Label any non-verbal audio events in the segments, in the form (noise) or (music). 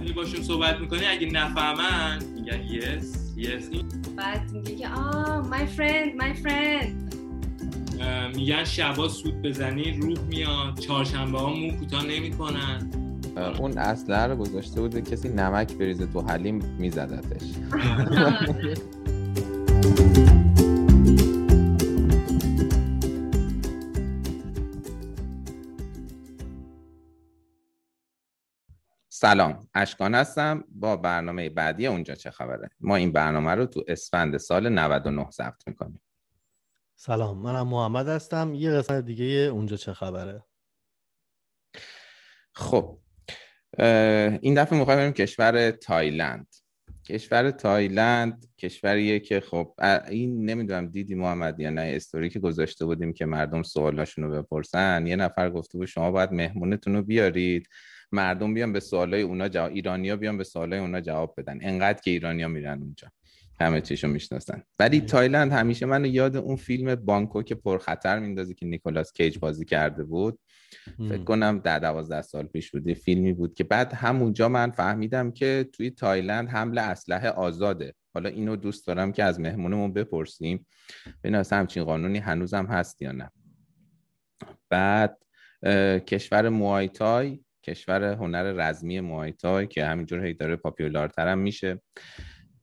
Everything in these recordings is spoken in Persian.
ولی باشون صحبت می‌کنی اگه نفهمن میگن یس یس بعد میگه که آه مای فرند مای فرند میگن شبا سود بزنی روح میاد. چهارشنبه ها مو کوتاه نمی‌کنن. اون اصله رو گذاشته بوده کسی نمک بریزه تو حلیم میزدتش. (laughs) (laughs) سلام اشکان هستم. با برنامه بعدی اونجا چه خبره؟ ما این برنامه رو تو اسفند سال 99 ضبط می‌کنیم. سلام منم محمد هستم. یه قسمت دیگه اونجا چه خبره؟ خب این دفعه می‌خوایم بریم کشور تایلند. کشور تایلند کشوریه که خب این نمی‌دونم دیدی محمد یا نه استوری که گذاشته بودیم که مردم سوالاشون رو بپرسن. یه نفر گفته بود شما باید مهمونتون رو بیارید. مردم بیان به سوالای اونا جواب ایرانیا بیان به سوالای اونا جواب بدن. انقدر که ایرانیا میرن اونجا. همه چیشو می‌شناسن. ولی تایلند همیشه من یاد اون فیلم بانکوک پرخطر میندازه که نیکولاس کیج بازی کرده بود. فکر کنم ده دوازده سال پیش بوده فیلمی بود که بعد همونجا من فهمیدم که توی تایلند حمل اسلحه آزاده. حالا اینو دوست دارم که از مهمونمون بپرسیم. ببینم همچین قانونی هنوزم هست یا نه. بعد کشور موایتای کشور هنر رزمی موایتای که همینجور هی داره popular تر هم میشه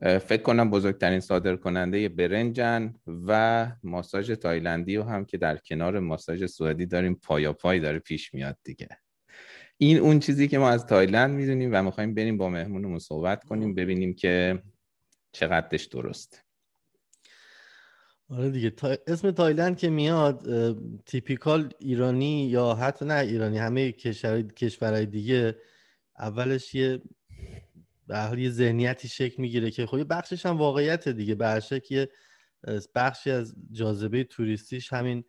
فکر کنم بزرگترین صادر کننده برنجن و ماساژ تایلندی و هم که در کنار ماساژ سوئدی داریم پایا پای داره پیش میاد دیگه. این اون چیزی که ما از تایلند می‌دونیم و می‌خوایم بریم با مهمونمون صحبت کنیم ببینیم که چقدرش درست آره دیگه تا... اسم تایلند که میاد تیپیکال ایرانی یا حتی نه ایرانی همه کشورهای دیگه اولش یه به یه ذهنیتی شکل می‌گیره که خب بخشش هم واقعیت دیگه. برشک یه بخشی از جاذبه توریستیش همین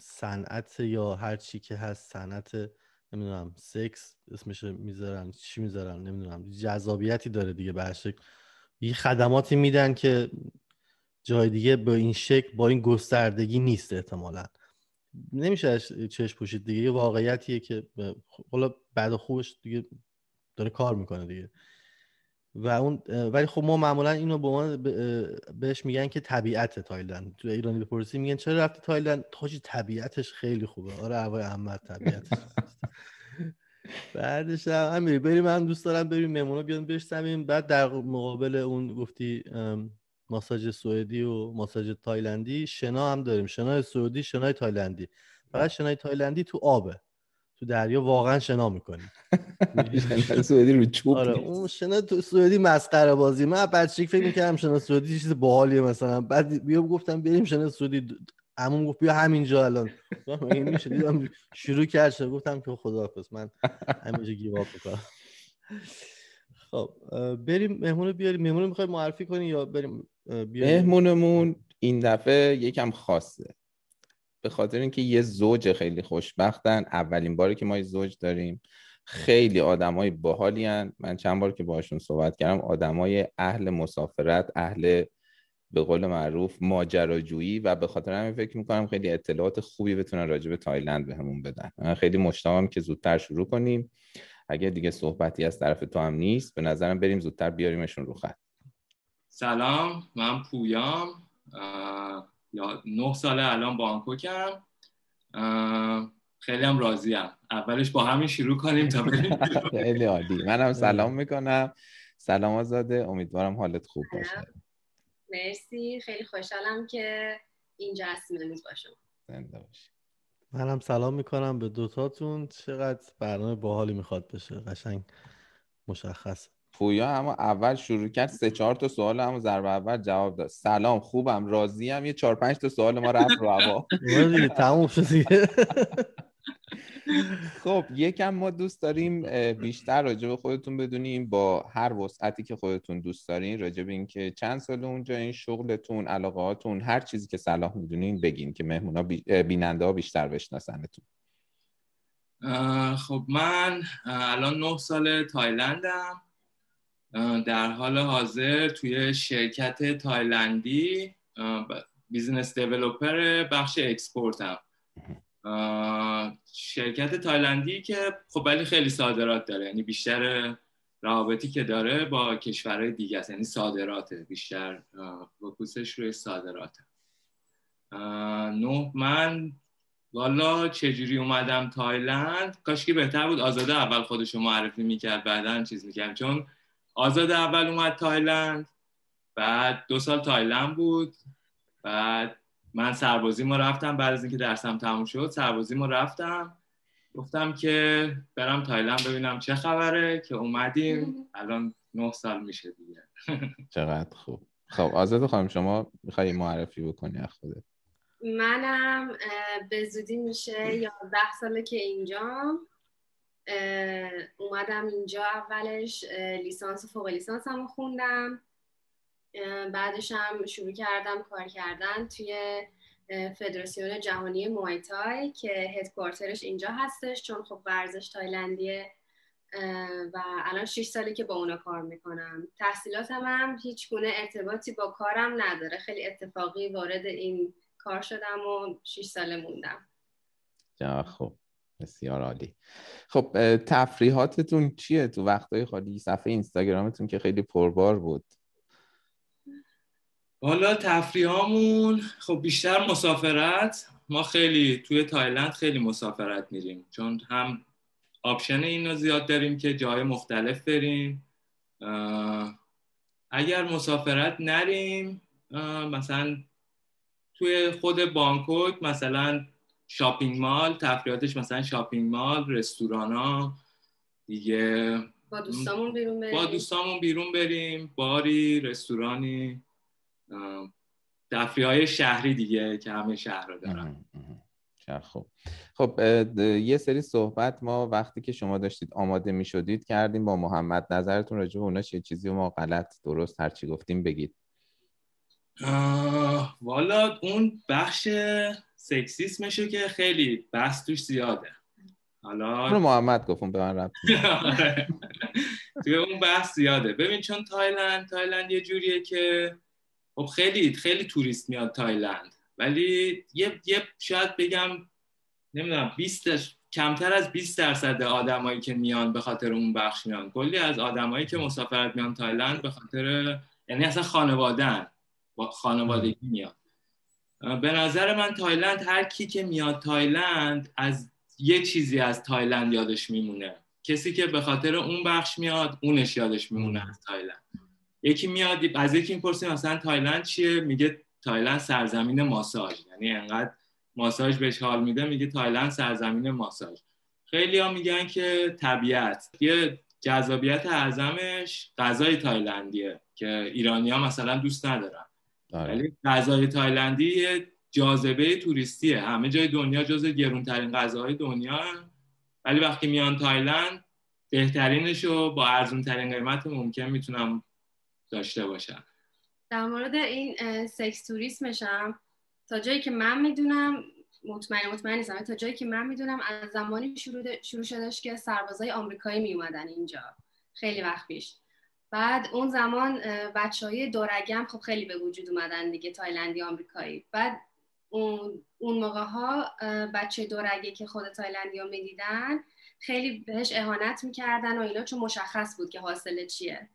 صنعت یا هر چی که هست صنعت نمی‌دونم سکس اسمش می‌ذارن چی می‌ذارن نمی‌دونم جذابیتی داره دیگه برشک یه خدماتی میدن که جای دیگه با این شکل با این گستردگی نیست احتمالا. نمیشه چشم پوشید دیگه. یه واقعیتیه که حالا بعد خوبش دیگه داره کار می‌کنه دیگه. و اون ولی خب ما معمولا اینو به ما بهش میگن که طبیعت تایلند. تو ایرانی بپرسی میگن چرا رفتی تایلند؟ تاجی طبیعتش خیلی خوبه. آره هوای احمد طبیعتش. بعدش هم بریم من دوست دارم بریم مهمونا بیان بشتمیم بعد در مقابل اون گفتی ماساژ سوئدی و ماساژ تایلندی شنا هم داریم. شنای سوئدی شنای تایلندی. فقط شنای تایلندی تو آبه. تو دریا واقعا شنا می‌کنی. سوئدی رو چوب آره اون شنا تو سوئدی مسخره بازی. من بچگی فکر می‌کردم شنا سوئدی چیز باحالیه مثلا. بعد بیا گفتم بریم شنا سوئدی عموم گفت بیا همینجا الان. این میشه؟ دیدم شروع کرد گفتم که خداحافظ من همینجا گیواب می‌کنم. خب بریم مهمون بیاریم. مهمون می‌خوای معرفی کنی یا بریم مهمونمون این دفعه یکم خاصه. به خاطر اینکه یه زوج خیلی خوشبختن. اولین باری که ما یه زوج داریم. خیلی آدمای باحالی من چند بار که باشون صحبت کردم آدمای اهل مسافرت اهل به قول معروف ماجراجویی و به خاطر همین فکر می‌کنم خیلی اطلاعات خوبی بتونن راجع به تایلند بهمون بدن. من خیلی مشتاقم که زودتر شروع کنیم. اگه دیگه صحبتی از طرف تو هم نیست به نظرم بریم زودتر بیاریمشون رو خط. سلام من پویام. یا نه ساله الان بانکوکم. خیلی هم راضیم. اولش با همین شروع کنیم تا بریم (laughs) خیلی عالی. منم سلام می‌کنم. سلام آزاده. امیدوارم حالت خوب باشه. مرسی. خیلی خوشحالم که اینجا هستیم امروز با شما. زنده باشی. منم سلام می‌کنم به دوتاتون. چقدر برنامه باحالی می‌خواد بشه. قشنگ مشخص پویا اما اول شروع کرد سه چهار تا سوال هم ضربه اول جواب داد. سلام خوبم راضیم. یه چهار پنج تا سوال ما رفت رو هوا. (laughs) دیگه تموم شد دیگه. (laughs) خب یکم ما دوست داریم بیشتر راجع به خودتون بدونیم با هر وسعتی که خودتون دوست دارین راجع به اینکه چند سال اونجا این شغلتون علاقاتون هر چیزی که صلاح می‌دونین بگین که مهمونا بیننده ها بیشتر بشناسنتون. خب من الان نه سال تایلندم. در حال حاضر توی شرکت تایلندی business developer بخش export هم شرکت تایلندی که خب ولی خیلی صادرات داره. یعنی بیشتر روابطی که داره با کشورهای دیگه است. یعنی صادراته. بیشتر focus ش روی صادراته. نه من والا چجوری اومدم تایلند؟ کاش که بهتر بود. آزاده اول خودشو معرفی می‌کرد بعدا چیز می‌کرد. چون آزاده اول اومد تایلند بعد دو سال تایلند بود بعد من سربازی ما رفتم بعد از اینکه درسم تموم شد سربازی ما رفتم. گفتم که برم تایلند ببینم چه خبره که اومدیم. الان نه سال میشه دیگه. (laughs) چقدر خوب. خب آزاد خانم شما میخوایی معرفی بکنی از خودت؟ منم به زودی میشه یازده ساله که اینجا اومدم اینجا اولش لیسانس فوق لیسانس هم خوندم. بعدش هم شروع کردم کار کردن توی فدراسیون جهانی موایتای که هدکوارترش اینجا هستش چون خب ورزش تایلندیه و الان 6 سالی که با اونا کار می‌کنم. تحصیلاتم هم هیچ گونه ارتباطی با کارم نداره. خیلی اتفاقی وارد این کار شدم و 6 ساله موندم. جا خب بسیار عالی. خب تفریحاتتون چیه؟ تو وقتهای خالی صفحه اینستاگرامتون که خیلی پربار بود. حالا تفریحامون خب بیشتر مسافرت. ما خیلی توی تایلند خیلی مسافرت میریم. چون هم option اینو زیاد داریم که جای مختلف بریم. اگر مسافرت نریم مثلا توی خود بانکوک مثلا shopping mall تفریحاتش مثلا shopping mall رستوران ها دیگه با دوستامون بیرون بریم. با دوستامون بیرون بریم. باری رستورانی. تفریح های شهری دیگه که همه شهر رو دارن. خب. خب یه سری صحبت ما وقتی که شما داشتید آماده می شدید کردیم با محمد. نظرتون راجع به اوناش یه چیزی ما غلط درست هرچی گفتیم بگید. والا اون بخش سکسیسمشو که خیلی بحث توش زیاده. حالا اون محمد گفتم به من رفت (laughs) توی اون بحث زیاده. ببین چون تایلند تایلند یه جوریه که خب خیلی خیلی توریست میاد تایلند. ولی یه, یه شاید بگم نمی‌دونم 20 کمتر از 20 درصد آدمایی که میان به خاطر اون بخش میان. کلی از آدمایی که مسافرت میان تایلند به خاطر یعنی اصلا خانوادن با خانوادگی میاد به نظر من تایلند هر کی که میاد تایلند از یه چیزی از تایلند یادش میمونه. کسی که به خاطر اون بخش میاد اونش یادش میمونه از تایلند. یکی میاد از یکی می‌پرسیم مثلا تایلند چیه؟ میگه تایلند سرزمین ماساژ. یعنی انقدر ماساژ بهش حال میده میگه تایلند سرزمین ماساژ. خیلی ها میگن که طبیعت. یه جذابیت عظیمش غذای تایلندیه که ایرانی ها مثلا دوست ندارن. آره. ولی غذای تایلندی یه جاذبه توریستیه. همه جای دنیا جز گرونترین غذاهای دنیا ولی وقتی میان تایلند بهترینش رو با ارزون ترین قیمت ممکن می‌تونم داشته باشن در مورد این sex tourism ش هم تا جایی که من می‌دونم مطمئن مطمئن نیستم تا جایی که من می‌دونم از زمانی شروع, شروع شدش که سربازای آمریکایی می اومدن اینجا خیلی وقت پیش. بعد اون زمان بچه های دورگم خب خیلی به وجود اومدن دیگه تایلندی آمریکایی. بعد اون, اون موقع ها بچه دورگه که خود تایلندی ها می‌دیدن خیلی بهش اهانت می‌کردن و اینا چون مشخص بود که حاصل چیه.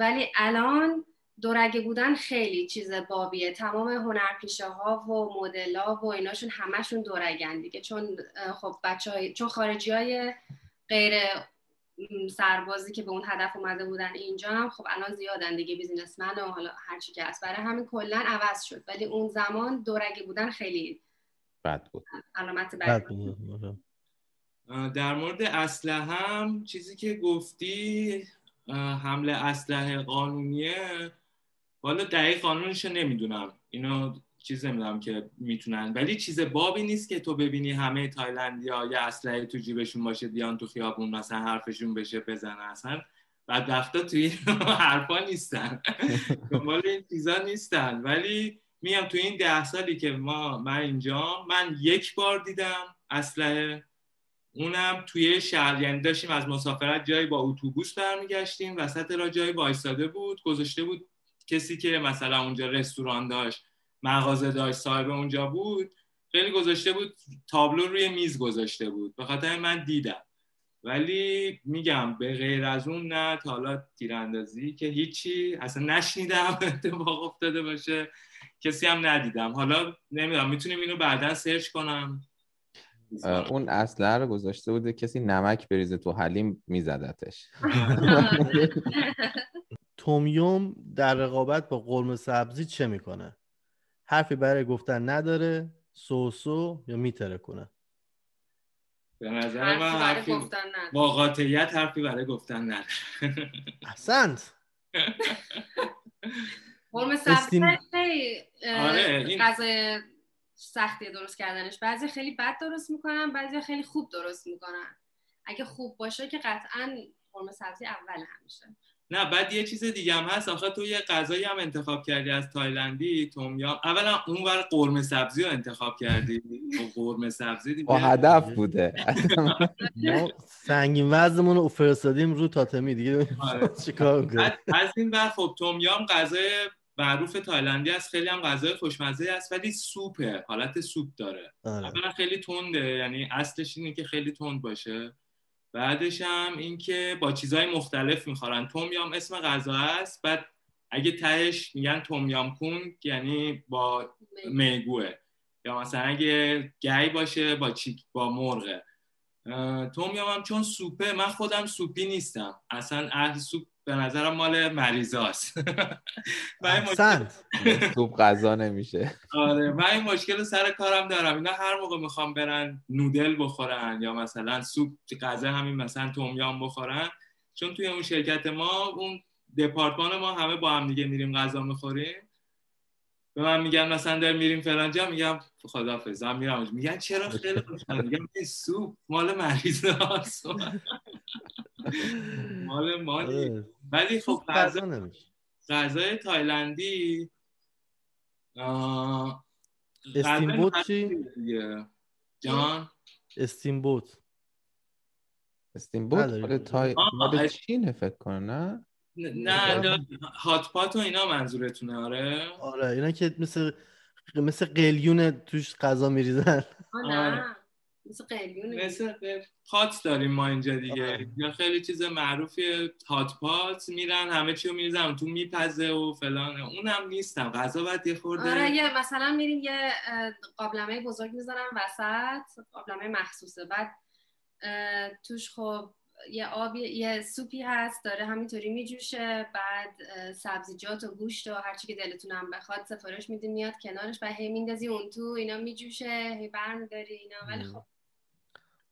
ولی الان دورگه بودن خیلی چیز بابیه. تمام هنرپیشه ها و مدل ها و ایناشون همشون دورگن دیگه. چون خب بچه های چون خارجی های غیر سربازی که به اون هدف اومده بودن اینجا هم خب الان زیادن دیگه. بیزینسمن و حالا هرچی که هست. برای همین کلا عوض شد. ولی اون زمان دورگه بودن خیلی بد بود. علامت بد بد بود. آره. در مورد اسلحه هم چیزی که گفتی حمله اسلحه قانونیه. والا دقیق قانونش نمی‌دونم. اینو چیز نمی‌دونم که می‌تونن. ولی چیز بابی نیست که تو ببینی همه تایلندی ها یه اسلحه تو جیبشون باشه بیان تو خیابون مثلا حرفشون بشه بزنه اصلا بدبختا توی (laughs) حرفا نیستن. دنبال این چیزا نیستن. ولی میام تو این ده سالی که ما من اینجا من یک بار دیدم اسلحه اونم توی شهر یعنی داشتیم از مسافرت جایی با اتوبوس برمیگشتیم وسط را جایی وایساده بود گذاشته بود کسی که مثلا اونجا رستوران داشت مغازه داشت صاحب اونجا بود خیلی گذاشته بود تابلو روی میز گذاشته بود. به خاطر من دیدم. ولی میگم به غیر از اون نه تا حالا تیراندازی که هیچی اصلا نشنیدم (laughs) اتفاق افتاده باشه. کسی هم ندیدم. حالا نمی‌دونم می‌تونیم اینو بعدا سرچ کنم. اون اصله رو گذاشته بوده کسی نمک بریزه تو حلیم میزدتش. (laughs) تومیوم در رقابت با قرمه سبزی چه می‌کنه؟ حرفی برای گفتن نداره سوسو یا میتره کنه؟ به نظر من حرفی با قاطعیت حرفی برای گفتن نداره. (laughs) احسنت. قرمه سبزی خیلی غذای سختی درست کردنش. بعضی خیلی بد درست می‌کنن بعضی خیلی خوب درست می‌کنن. اگه خوب باشه که قطعا قرمه سبزی اول همیشه. نه بعد یه چیز دیگه هم هست. آخه تو یه غذایی هم انتخاب کردی از تایلندی تومیام. اولا اون ور قرمه سبزی رو انتخاب کردی. قرمه سبزی دیگه. با هدف بوده. ما سنگین وزنمون رو فرستادیم رو تاتمی دیگه. آره. چیکار از این ور خب تومیام غذای معروف تایلندی است خیلی هم غذای خوشمزه است ولی سوپه حالت سوپ داره. آره. اولا خیلی تنده یعنی اصلش اینه که خیلی تند باشه. بعدش هم اینکه با چیزهای مختلف می‌خورن. تومیام اسم غذا است بعد اگه تهش میگن تومیام کون یعنی با میگوه. یا مثلا اگه گی باشه با چیک با مرغه. تومیام هم چون سوپه من خودم سوپی نیستم. اصلا اهل سوپ به نظرم مال مریضاست (laughs) احسنت سوپ غذا نمیشه. آره من این مشکل سر کارم دارم. اینا هر موقع می‌خوام برن نودل بخورن یا مثلا سوپ غذا همین مثلا تومیام بخورن چون توی اون شرکت ما اون دپارتمان ما همه با هم دیگه میریم غذا می‌خوریم. به من میگن مثلا در میریم فلانجا میگم خدافظ هم میرم میگن چرا خیلی خوشحال میگم این سوپ مال مریض هاست. مال مالی ولی خب غذا غذای تایلندی steamboat چی؟ جان؟ steamboat استیمبوت مال تای مال چینه فکر کنم نه؟ نه هات پات و اینا منظورتونه آره؟ آره اینا که مثل مثل قلیون توش غذا میریزن. نه. مثل قلیون مثل پات داریم ما اینجا دیگه. یا خیلی چیز معروفی هات پات میرن همه چی رو میریزن تو میپزه و فلان. اونم نیستم. غذا باید یه خورده آره یه مثلا میریم یه قابلمه بزرگ می‌ذارن وسط. قابلمه مخصوصه. بعد توش خب یه آبی یه سوپی هست داره همینطوری میجوشه بعد سبزیجات و گوشت و هرچی که دلتون هم بخواد سفارش میدین میاد کنارش و هی میندازی اون تو اینا میجوشه هی برمیداری اینا. ولی خب.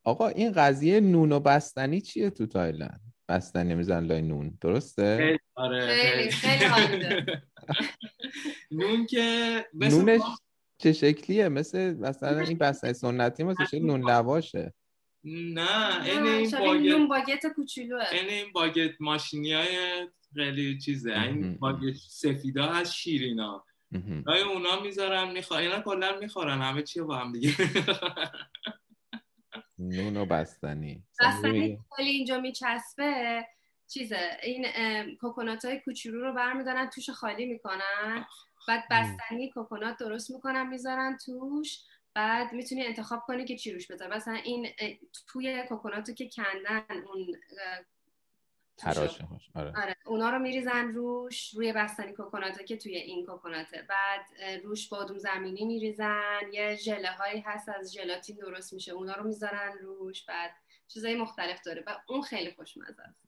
آقا این قضیه نون و بستنی چیه تو تایلند؟ بستنی میزن لای نون درسته؟ خیلی آره خیلی خیلی. (laughs) نون که نونش چه شکلیه؟ مثل مثلا این بستنی سنتی مثل (laughs) نون لواشه نه این این باگت باگت کوچولوه. این این باگت ماشینی های خیلی چیزه. این باگت سفیدا هست شیرینا رای اونا می‌ذارن می‌خورن اینا کلا می‌خورن همه چی با هم دیگه. (laughs) نون و بستنی. بستنی خیلی اینجا میچسبه چیزه این کوکونات های کوچولو رو برمیدارن توش خالی می‌کنن. بعد بستنی کوکونات درست می‌کنن می‌ذارن توش. بعد می‌تونی انتخاب کنی که چی روش بذار مثلا این توی کوکوناتو که کندن اون تراشه آره. آره. اونا رو میریزن روش روی بستنی کوکوناتو که توی این کوکوناته. بعد روش بادوم زمینی میریزن. یه ژله هایی هست از ژلاتین درست میشه. اونا رو می‌ذارن روش. بعد چیزای مختلف داره. و اون خیلی خوشمزه است.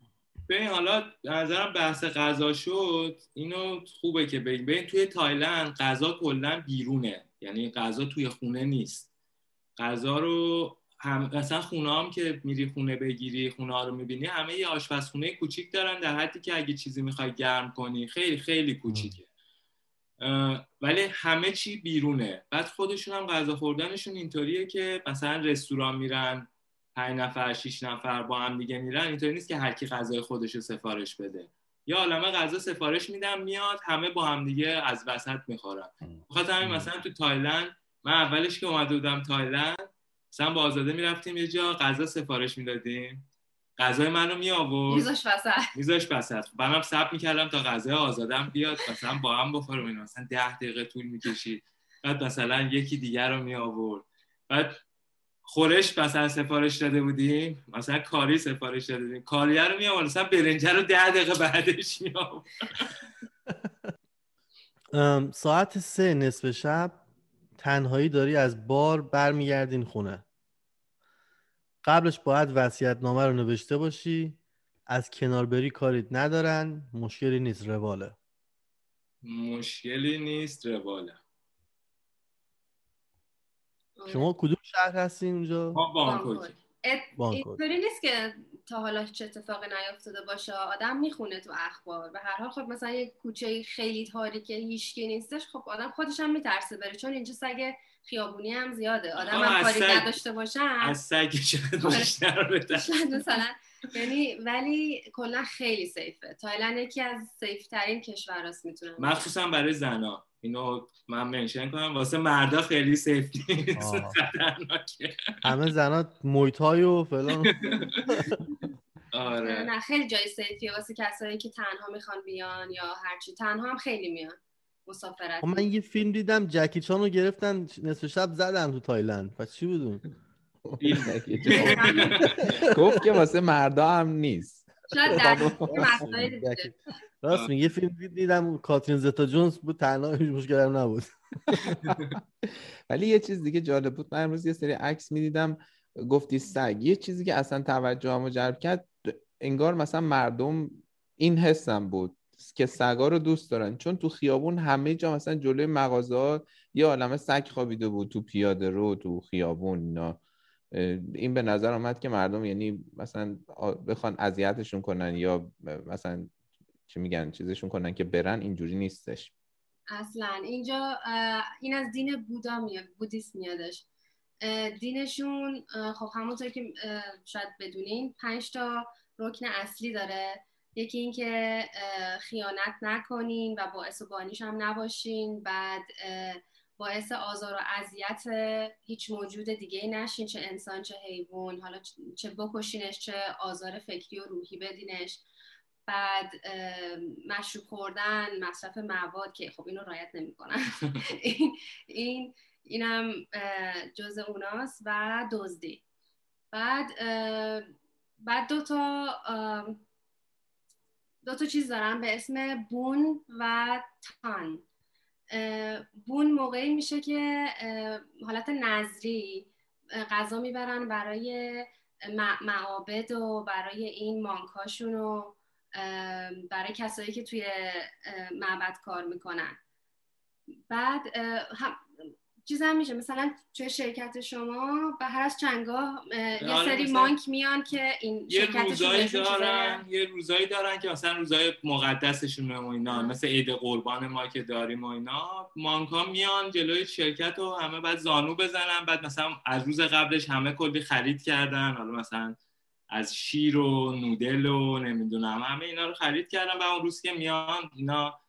ببین حالا نظرم بحث غذا شد. اینو خوبه که بگیم. ببین توی تایلند غذا کلا بیرونه. یعنی غذا توی خونه نیست. غذا رو هم مثلا خونه هم که میری خونه بگیری خونه ها رو می‌بینی همه یه آشپزخونه کوچیک دارن در حدی که اگه چیزی می‌خوای گرم کنی خیلی خیلی کوچیکه. ولی همه چی بیرونه. بعد خودشون هم غذا خوردنشون اینطوریه که مثلا رستوران میرن پنج نفر شیش نفر با هم دیگه میرن. اینطوری نیست که هر کی غذای خودش رو سفارش بده. یا عالمه غذا سفارش میدم میاد همه با هم دیگه از وسط می‌خورن. بخاطر همین مثلا تو تایلند من اولش که اومده بودم تایلند مثلا با آزاده می‌رفتیم یه جا غذا سفارش می‌دادیم. غذای منو می آورد میذاش وسط. میذاش وسط. منم صبر می‌کردم تا غذای آزادم بیاد مثلا با هم بخورم مثلا ده دقیقه طول می‌کشید. بعد مثلا یکی دیگر رو می آورد بعد خورش مثلا سفارش داده بودیم؟ مثلا کاری سفارش داده بودیم. کاریه رو می آورد مثلا برنجه رو ده دقیقه بعدش می آورد ساعت سه نصف شب تنهایی داری از بار برمیگردین خونه. قبلش باید وصیت نامه رو نوشته باشی. از کنار بری کاریت ندارن. مشکلی نیست رواله. مشکلی نیست رواله. شما کدوم شهر هستین اونجا؟ بانکوک. اینطوری نیست که تا حالا چه اتفاقی نیافتاده باشه. آدم می‌خونه تو اخبار. به هر حال خب مثلا یه کوچه خیلی تاریکه هیچکی نیستش. خب آدم خودش هم میترسه بره. چون اینجا سگ خیابونی هم زیاده. آدم هم کاری نداشته باشن از سگ شاید (laughs) مثلا. یعنی ولی کلا خیلی safeه. تایلند یکی از safe ترین کشوراست می‌تونم مخصوصا برای زنا. اینو من mention کنم. واسه مردا خیلی safe نیست. همه زنا مویتای و فلان. (laughs) آره. نه خیلی جای safeیه. واسه کسایی که تنها می‌خوان بیان یا هرچی تنها هم خیلی میان. مسافرت. خب من یه فیلم دیدم جکی چان رو گرفتن نصف شب زدن تو تایلند. پس چی بودون (laughs) گفت که واسه مردا هم نیست. (laughs) (laughs) راست یه فیلم دیدم کاترین زتا جونز بود تنها هیچ مشکل هم نبود. (laughs) ولی یه چیز دیگه جالب بود. من امروز یه سری عکس می‌دیدم گفتی سگ. یه چیزی که اصلا توجه هم جلب کرد انگار مثلا مردم این حسم بود که سگا رو دوست دارن. چون تو خیابون همه جا مثلا جلوی مغازه یه عالمه سگ خوابیده بود تو پیاده رو تو خیابون اینا. این به نظر آمد که مردم یعنی مثلا بخوان اذیتشون کنن یا مثلا چی میگن چیزشون کنن که برن اینجوری نیستش. اصلا. اینجا این از دین بودا میاد بودیسم میادش. دینشون خب همونطور که شاید بدونین پنج تا رکن اصلی داره. یکی اینکه خیانت نکنین و باعث و بانیش هم نباشین. بعد باعث آزار و اذیت هیچ موجود دیگه نشین چه انسان چه حیوان. حالا چه بکشینش چه آزار فکری و روحی بدینش. بعد مشروب خوردن مصرف مواد که خب اینو رایت نمی‌کنن. این (laughs) این اینم جز اوناست و دزدی. بعد بعد دو تا دو تا چیز دارم به اسم بون و تان. بون موقعی میشه که حالت نظری غذا می‌برن برای معابد و برای این مانکاشون و برای کسایی که توی معبد کار می‌کنن. بعد هم چیز هم میشه. مثلا توی شرکت شما به هر از چنگاه یه آره، سری مانک میان که این یه روزایی دارن یه روزایی دارن که مثلا روزای مقدسشون و اینا مثل عید قربان ما که داریم و اینا. مانک ها میان جلوی شرکت و همه بعد زانو بزنن. بعد مثلا از روز قبلش همه کلی خرید کردن. حالا مثلا از شیر و نودل و نمی‌دونم همه اینا رو خرید کردن. و اون روز که میان اینا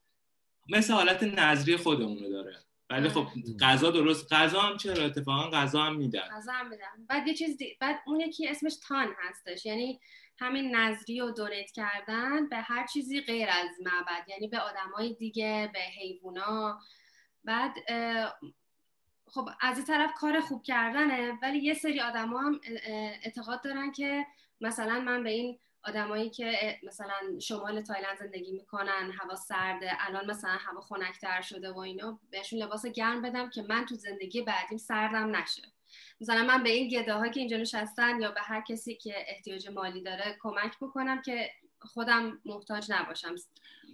مثل حالت نظری خودمونو داره. ولی خب غذا درست غذا هم چرا؟ اتفاقا غذا هم میدن. غذا هم میدن. بعد یه چیز دی... بعد اون یکی اسمش تان هستش. یعنی همین نظری و دونیت کردن به هر چیزی غیر از معبد. یعنی به آدمای دیگه به حیوونا. بعد خب از این طرف کار خوب کردنه ولی یه سری آدما هم اعتقاد دارن که مثلا من به این آدمایی که مثلا شمال تایلند زندگی می‌کنن هوا سرده الان مثلا هوا خنکتر شده و اینا بهشون لباس گرم بدم که من تو زندگی بعدیم سردم نشه. مثلا من به این گده که اینجا نشستن یا به هر کسی که احتیاج مالی داره کمک بکنم که خودم محتاج نباشم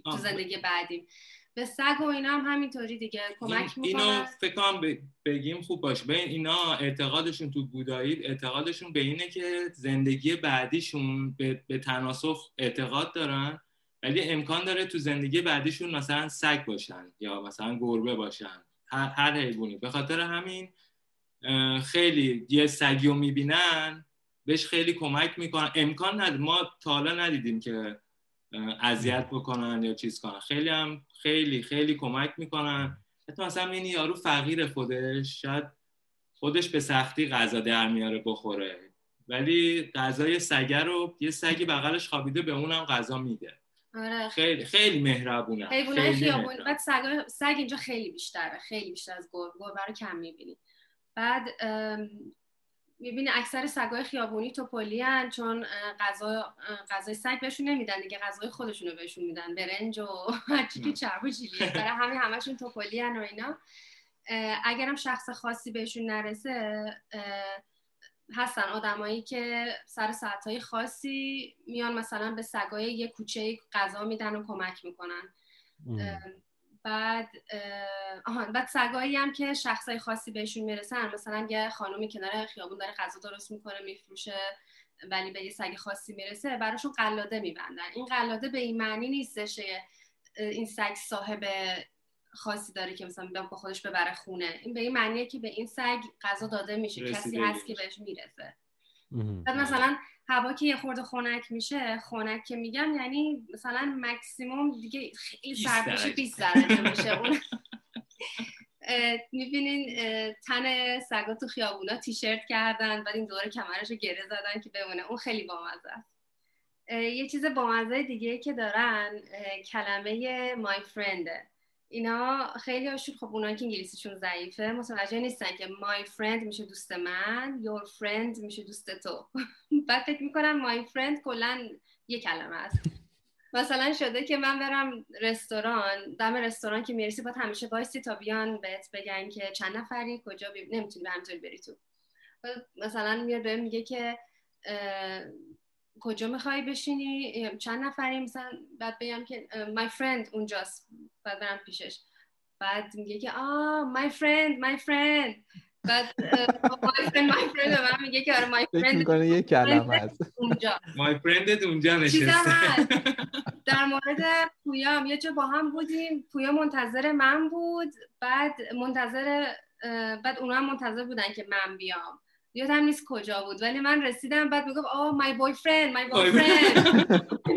تو زندگی بعدیم. به سگ و اینا هم همینطوری دیگه. کمک می‌کنن اینو فکر کنم بگیم خوب باشه. ببین اینا اعتقادشون تو بودایی اعتقادشون به اینه که زندگی بعدیشون به, به تناسخ اعتقاد دارن ولی امکان داره تو زندگی بعدیشون مثلا سگ باشن یا مثلا گربه باشن. هر, هر حیوانی. به خاطر همین خیلی یه سگی رو می‌بینن بهش خیلی کمک می‌کنن. امکان نداره. ما تا حالا ندیدیم که اذیت بکنن یا چیز کنن. خیلی هم خیلی خیلی کمک می‌کنن. حتی مثلا این یارو فقیر خودش شاید خودش به سختی غذا در میاره بخوره. ولی غذای سگه رو یه سگی بغلش خوابیده به اونم غذا میده. آره. خیلی خیلی مهربونن حیوانات مهربونن. بعد سگ سگ اینجا خیلی بیشتره. خیلی بیشتر از گربه گربه رو کم می‌بینی. بعد می‌بینی اکثر سگای خیابونی توپلی هن چون غذا غذای سگ بهشون نمیدن دیگه غذای خودشونو بهشون میدن برنج و (laughs) هرچی که چرب و چیلیه برای همین همشون توپلی هن و اینا. اگرم شخص خاصی بهشون نرسه هستن آدمایی که سر ساعتهای خاصی میان مثلا به سگای یه کوچه غذا میدن و کمک می‌کنن. بعد اه، آهان بعد سگایی هم که شخصای خاصی بهشون می‌رسن مثلا یه خانومی کنار خیابون داره غذا درست می‌کنه میفروشه ولی به یه سگ خاصی می‌رسه براشون قلاده میبندن این قلاده به این معنی نیستش این سگ صاحب خاصی داره که مثلا با خودش ببره خونه این به این معنیه که به این سگ غذا داده میشه کسی هست که. بهش می‌رسه. بعد مثلا هوا که یه خورده خنک میشه خنک که میگم یعنی مثلا مکسیموم دیگه خیلی 20 سرد میشه درجه. 20 درجه میشه اون. می‌بینین تن سگا تو خیابونا تیشرت کردن بعد این دور کمرش رو گره زدن که بمونه. اون خیلی بامزه است. یه چیز بامزه دیگه که دارن کلمه my friend. اینا خیلی هاشون خب اونا که انگلیسیشون ضعیفه متوجه نیستن که my friend میشه دوست من your friend میشه دوست تو. (laughs) بعد فکر می‌کنم my friend کلا یه کلمه است. مثلا شده که من برم رستوران دم رستوران که می‌رسی باید همیشه بایستی تا بیان بهت بگن که چند نفری کجا بی... نمی‌تونی به همطوری بری تو. مثلا میاد بهم میگه که کجا می‌خوای بشینی؟ چند نفری؟ مثلا بعد بگم که my friend اونجاست. بعد برم پیشش. بعد میگه که آه my friend my friend. بعد (laughs) my friend my friend من میگه که آره my friend می‌کنه یه کلمه هست. اونجا. مای فرندت اونجا چیزم نشسته. هست. (laughs) در مورد پویا هم یه جا با هم بودیم. پویا منتظر من بود. بعد منتظر بعد اونا هم منتظر بودن که من بیام. یادم نیست کجا بود ولی من رسیدم بعد می‌گفت آه مای بوی فرند مای بوی فرند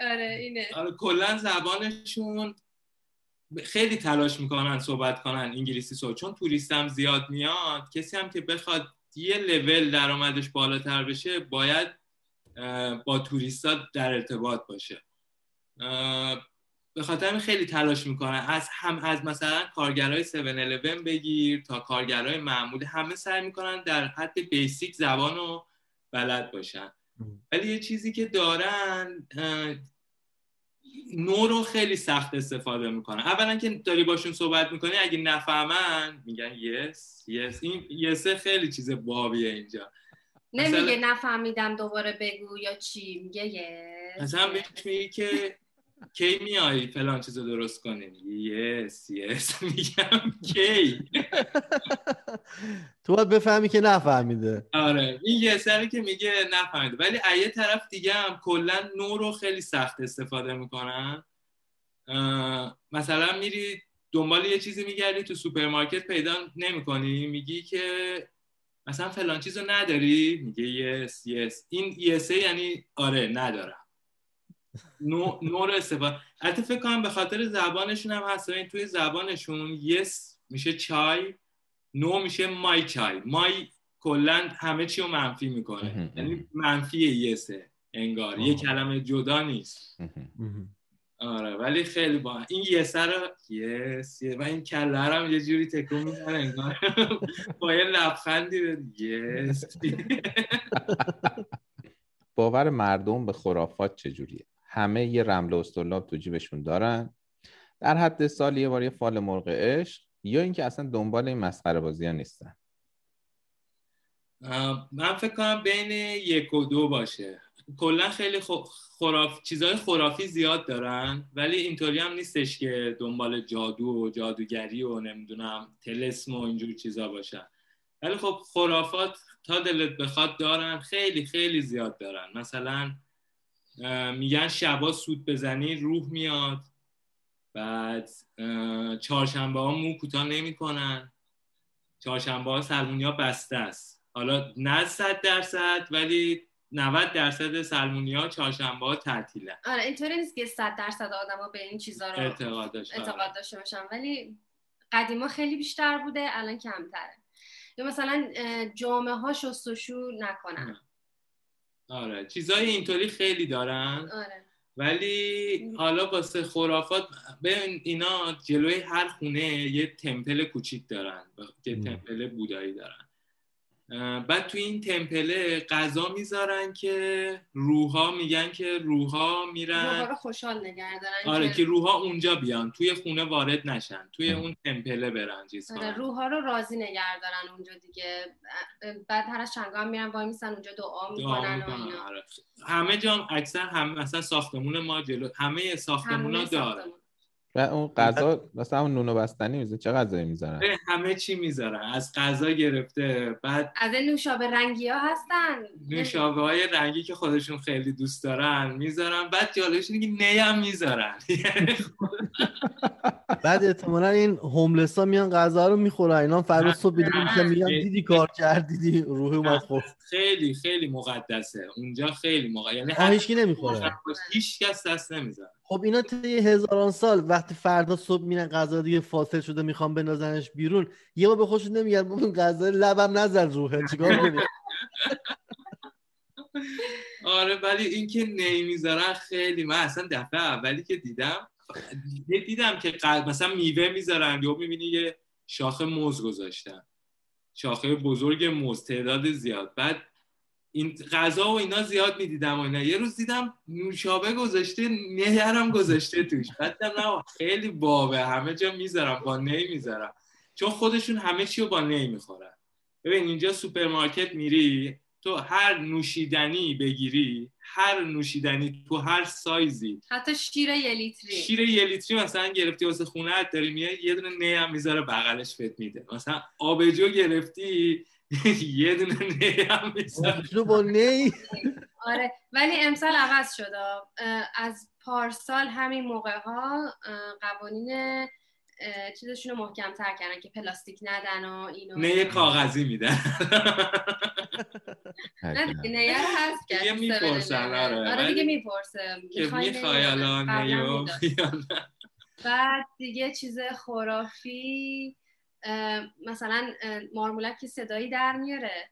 آره اینه. آره کلا زبانشون خیلی تلاش می‌کنن صحبت کنن انگلیسی صحبت چون توریست هم زیاد میاد. کسی هم که بخواد یه لول درآمدش بالاتر بشه باید با توریستا در ارتباط باشه. به خاطر همین خیلی تلاش می‌کنن از هم از مثلا کارگرای 7 بگیر تا کارگرای معمولی همه سعی می‌کنن در حد بیسیک زبان رو بلد باشن. ولی یه چیزی که دارن نو رو خیلی سخت استفاده می‌کنن. اولا که داری باشون صحبت می‌کنی اگه نفهمن میگن یس یس. این یسه خیلی چیز بابیه اینجا. نمیگه نفهمیدم دوباره بگو یا چی میگه یه مثلا بهش میگی که کی میای فلان چیز رو درست کنی؟ yes yes. (laughs) میگم کی؟ تو باید بفهمی که نفهمیده. آره. این یه سری که میگه نفهمیده. ولی از یه طرف دیگه هم کلا no رو خیلی سخت استفاده می‌کنن. مثلا میری دنبال یه چیزی میگردی تو سوپرمارکت پیدا نمی‌کنی. میگی که مثلا فلان چیز رو نداری؟ میگه یس یس. این یسه یعنی آره ندارم. نو, نو رو استفاده البته فکر کنم به خاطر زبانشون هم هست. این توی زبانشون یس میشه چای نو میشه مای چای. مای کلا همه چی رو منفی. می‌کنه. یعنی منفی یسه انگار. یه. کلمه جدا نیست. آره ولی خیلی با این یسه رو یس یه- و این کله هم یه جوری تکون می‌زنه انگار. (laughs) با یه لبخندی به یس. (laughs) باور مردم به خرافات چجوریه؟ همه یه رمل و استرلاب تو جیبشون دارن. در حد سال یه بار یه فال مرغ عشق یا اینکه اصلا دنبال این مسخره بازی ها نیستن. من فکر کنم بین یک و دو باشه. کلا خیلی خراف چیزای خرافی زیاد دارن ولی اینطوری هم نیستش که دنبال جادو و جادوگری و نمی‌دونم تلسم و اینجور چیزا باشن. ولی خب خرافات تا دلت بخواد دارن خیلی خیلی زیاد دارن. مثلا میگن شبا سود بزنی روح میاد. بعد چهارشنبه ها مو کوتاه نمی‌کنن. چهارشنبه ها سلمونیا بسته است. حالا نه صد درصد ولی 90 درصد سلمونیا چهارشنبه ها تعطیلن آره اینطوری نیست که 100 درصد آدما به این چیزا رو آره. اعتقاد داشته باشن. ولی قدیما خیلی بیشتر بوده الان کمتره. یا مثلا جامعه ها شستشو نکنن. آره چیزای اینطوری خیلی دارن. آره. ولی حالا واسه خرافات به اینا جلوی هر خونه یه تمپل کوچیک دارن که تمپل بودایی دارن. بعد تو این تمپله غذا می‌ذارن که روحا میگن که روحا میرن. روحا رو خوشحال نگه دارن آره که روحا اونجا بیان توی خونه وارد نشن توی اون تمپله برن چیز آره روحا رو راضی نگه دارن اونجا دیگه. بعد هر از چنگا هم میرن وای میسن اونجا دعا می‌کنن و اینا. آره. همه جا اکثر هم مثلا ساختمون ما جلو همه ساختمونا داره. و اون غذا مثلا اون نون و بستنی میزه چه غذایی می‌ذارن؟ همه چی می‌ذارن. از غذا گرفته بعد از نوشابه رنگی ها هستن. نوشابه های رنگی که خودشون خیلی دوست دارن می‌ذارن. بعد جالبش اینه که نی هم می‌ذارن. (laughs) (laughs) بعد احتمالا این هوملس ها میان غذا رو می‌خورن. اینا فردا صبح بیدار میشن میگن دیدی کار کرد دیدی روح اومد خورد. خیلی خیلی مقدسه. اونجا خیلی موقع یعنی هیچ کی نمی‌خوره. هیچ کس دست نمی‌ذاره. خب اینا طی هزاران سال وقتی فردا صبح میرن غذا دیگه فاصل شده می‌خوام بندازنش بیرون یه بار به خودشون نمیگن ببین غذا لبم نزد روحه چیکار کنی؟ آره ولی اینکه نمی‌ذارن خیلی من اصلا دفعه اولی که دیدم دیدم که مثلا میوه می‌ذارن یا می‌بینی یه شاخه موز گذاشتن شاخه بزرگ موز تعداد زیاد. بعد این غذا و اینا زیاد می‌دیدم و اینا. یه روز دیدم نوشابه گذاشته نهرم گذاشته توش. بعد نه خیلی بابه. همه جا می‌ذارم با نی می‌ذارم. چون خودشون همه چی رو با نی می‌خورن. ببین اینجا سوپرمارکت میری تو هر نوشیدنی بگیری هر نوشیدنی تو هر سایزی. حتی شیر یه لیتری. شیر یه لیتری مثلا گرفتی واسه خونه داری میای یه دونه نی هم می‌ذاره بغلش بهت میده. مثلا آبجو گرفتی (laughs) یه دونه نی هم با نی؟ آره ولی امسال عوض شده از پارسال همین موقع ها قوانین چیزشون رو محکم تر کردن که پلاستیک ندن و اینو. نه کاغذی میدن. نه دیگه نه هست که دیگه می‌پرسن آره آره دیگه می‌پرسه. که می‌خوای الان نیو بعد دیگه چیز خرافی. مثلا مارمولک که صدایی در میاره.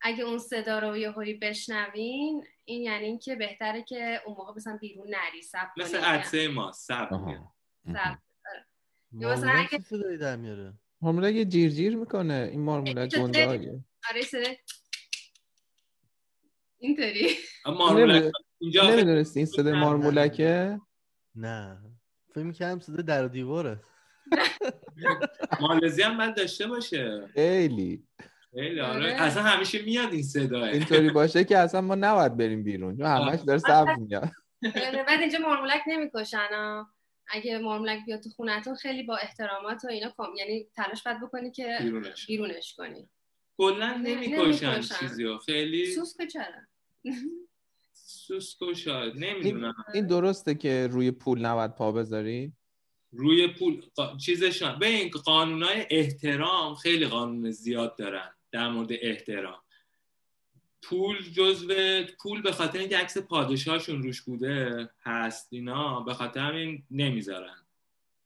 اگه اون صدا رو یه هایی بشنوین این یعنی اینکه بهتره که اون موقع مثلا بیرون نری سب مثل عدسه ما سب مثلا اگه صدایی در میاره؟ مارمولک یه جیر جیر می‌کنه. این مارمولک گنده آره صدا اینطوری. مارمولک اینجا نمی‌دونستی این صدای مارمولکه نه فکر می‌کنم صدا در دیواره. مالزی هم باید داشته باشه. خیلی. خیلی آره. اصلا همیشه میاد این صدا اینطوری باشه که اصلا ما نباید بریم بیرون چون همش داره سبز میاد. بعد اینجا مارمولک نمی‌کشن اگه مارمولک بیاد تو خونتون خیلی با احترامات و اینا کم یعنی تلاش باید بکنی که بیرونش, بیرونش کنی. کلا نمی‌کشن چیزی خیلی سوسکو چرا؟ سوسکو شاید نمی‌دونم. این درسته که روی پول نباید پا بذاری روی پول چیزشان. به این قانونای احترام خیلی قانون زیاد دارن در مورد احترام. پول جزو پول به خاطر اینکه عکس پادشاهشون روش بوده هست اینا به خاطر همین نمی‌ذارن.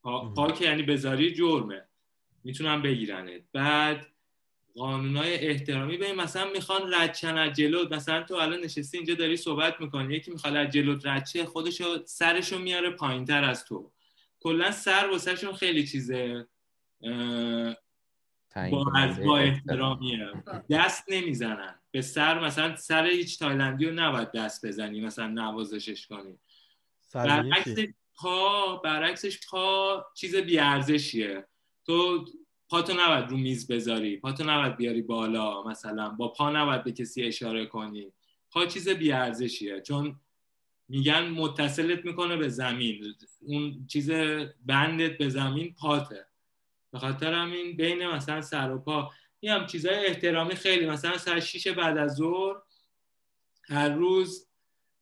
پا, که یعنی بذاری جرمه. می‌تونن بگیرنت. بعد قانونای احترامی به مثلا می‌خوان ردچن از جلوت. مثلا تو الان نشستی اینجا داری صحبت می‌کنی. یکی می‌خواد از جلوت ردچه خودشو سرشو میاره پایینتر از تو. کلا سر واسهشون خیلی چیزه با از با احترامیه. دست نمی‌زنن. به سر مثلا سر هیچ تایلندی رو نباید دست بزنی مثلا نوازشش کنی. برعکس پا برعکسش پا چیز بیارزشیه. تو پاتو نباید رو میز بذاری پاتو نباید بیاری بالا مثلا با پا نباید به کسی اشاره کنی. پا چیز بیارزشیه. چون میگن متصلت می‌کنه به زمین. اون چیز بندت به زمین پاته. به خاطر همین بین مثلا سر و پا. این هم چیزهای احترامی خیلی. مثلا سر شیش بعد از ظهر هر روز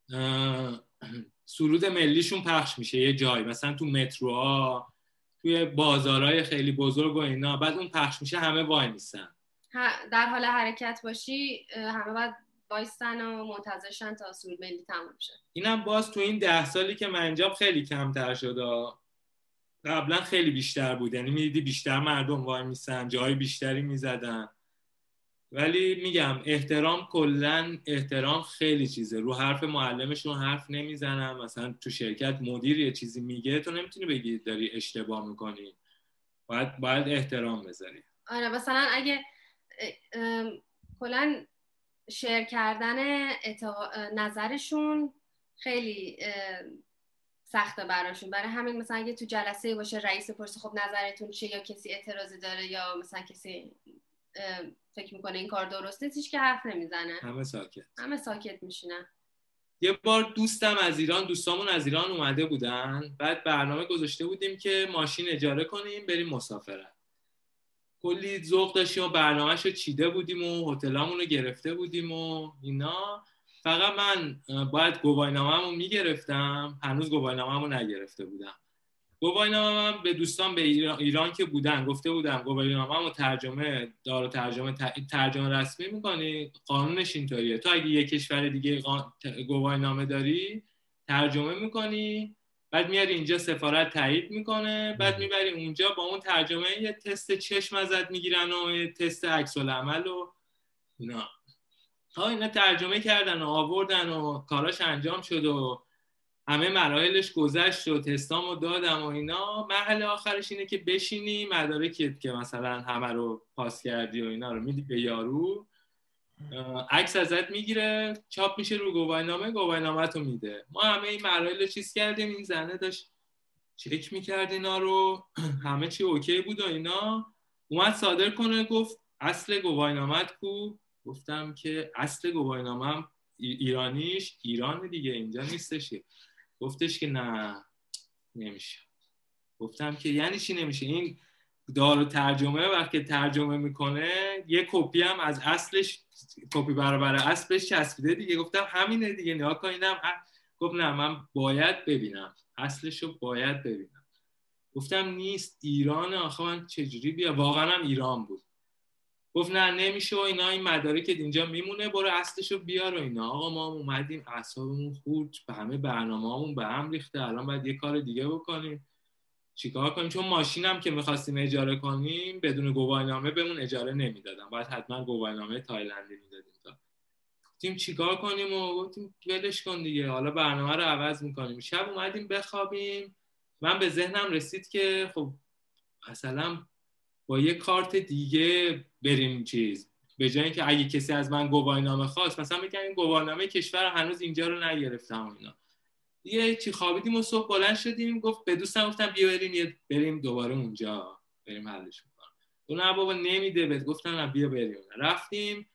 (clears throat) سرود ملیشون پخش میشه یه جای. مثلا تو متروها توی بازارهای خیلی بزرگ و اینا. بعد اون پخش میشه همه وای میسن در حال حرکت باشی همه باید وایستن و منتظرشن تا سرود ملی تموم شه. اینم باز تو این ده سالی که من اینجا خیلی کمتر شده قبلا خیلی بیشتر بود. یعنی می‌دیدی بیشتر مردم وای میسن جای بیشتری می‌زدن. ولی میگم احترام کلا احترام خیلی چیزه. رو حرف معلمشون حرف نمی‌زنم مثلا تو شرکت مدیر یه چیزی میگه تو نمی‌تونی بگی داری اشتباه می‌کنی. باید باید احترام بذاری. آره مثلا اگه کلا شیر کردن نظرشون خیلی سخته براشون. برای همین مثلا اگه تو جلسه باشه رئیس پرسه خب نظرتون چیه؟ یا کسی اعتراضی داره یا مثلا کسی فکر می‌کنه این کار درسته؟ هیچ که حرف نمی‌زنه. همه ساکت. همه ساکت میشینن. یه بار دوستم از ایران دوستامون از ایران اومده بودن. بعد برنامه گذاشته بودیم که ماشین اجاره کنیم بریم مسافرت. کلی ذوق داشتیم و برنامهش رو چیده بودیم و هتلامون رو گرفته بودیم و اینا. فقط من باید گواهینامه‌مو می‌گرفتم. هنوز گواهینامه‌مو نگرفته بودم. گواهینامه به دوستان به ایران, که بودن گفته بودم گواهینامه‌مو ترجمه دار ترجمه ترجمه رسمی می‌کنی؟ قانونش اینطوریه. تو اگه یه کشور دیگه گواهینامه داری ترجمه می‌کنی. بعد میاری اینجا سفارت تایید می‌کنه بعد می‌بری اونجا با اون ترجمه یه تست چشم ازت می‌گیرن و یه تست عکس العمل و اینا. ها اینا ترجمه کردن و آوردن و کاراش انجام شد و همه مراحلش گذشت و تستامو دادم و اینا. مرحله آخرش اینه که بشینی مدارکت که مثلا همه رو پاس کردی و اینا رو میدی به یارو. عکس ازت می‌گیره چاپ میشه رو گواهینامه گواهینامه تو میده. ما همه این مراحل رو چیز کردیم این زنه داشت چک می‌کرد اینا رو. (clears throat) همه چی اوکی بود و اینا. اومد صادر کنه گفت اصل گواهینامت کو. گفتم که اصل گواهینامه ایرانیش ایران دیگه اینجا نیستش گفتش که نه نمیشه. گفتم که یعنی چی نمیشه؟ این دار ترجمه وقتی ترجمه می‌کنه یه کپی هم از اصلش کپی برابر اصلش چسبیده دیگه. گفتم همینه دیگه نیا کنیدم گفت نه من باید ببینم. اصلش رو باید ببینم. گفتم نیست ایران آخه من چجوری بیا؟ واقعا هم ایران بود. گفت نه نمیشه و اینا این مدارک اینجا میمونه برو اصلشو بیار و اینا. آقا ما اومدیم اعصابمون خورد به همه برنامه‌مون به هم ریخته. الان باید یه کار دیگه بکنیم. چیکار کنیم؟ چون ماشینم که می‌خواستیم اجاره کنیم بدون گواهینامه بهمون اجاره نمی‌دادن. باید حتما گواهینامه تایلندی می‌دادیم تا. گفتیم چیکار کنیم و گفتیم ولش کن دیگه. حالا برنامه رو عوض می‌کنیم. شب اومدیم بخوابیم. من به ذهنم رسید که خب مثلا با یه کارت دیگه بریم چیز. به جای اینکه اگه کسی از من گواهینامه خواست مثلا میگم این گواهینامه کشور هنوز اینجا رو نگرفتم اینا. دیگه چی خوابیدیم و صبح بلند شدیم گفت به دوستم گفتم بیا بریم بریم دوباره اونجا بریم حلش می‌کنم. تو نه بابا نمیده بهت. گفتم بیا بریم. رفتیم.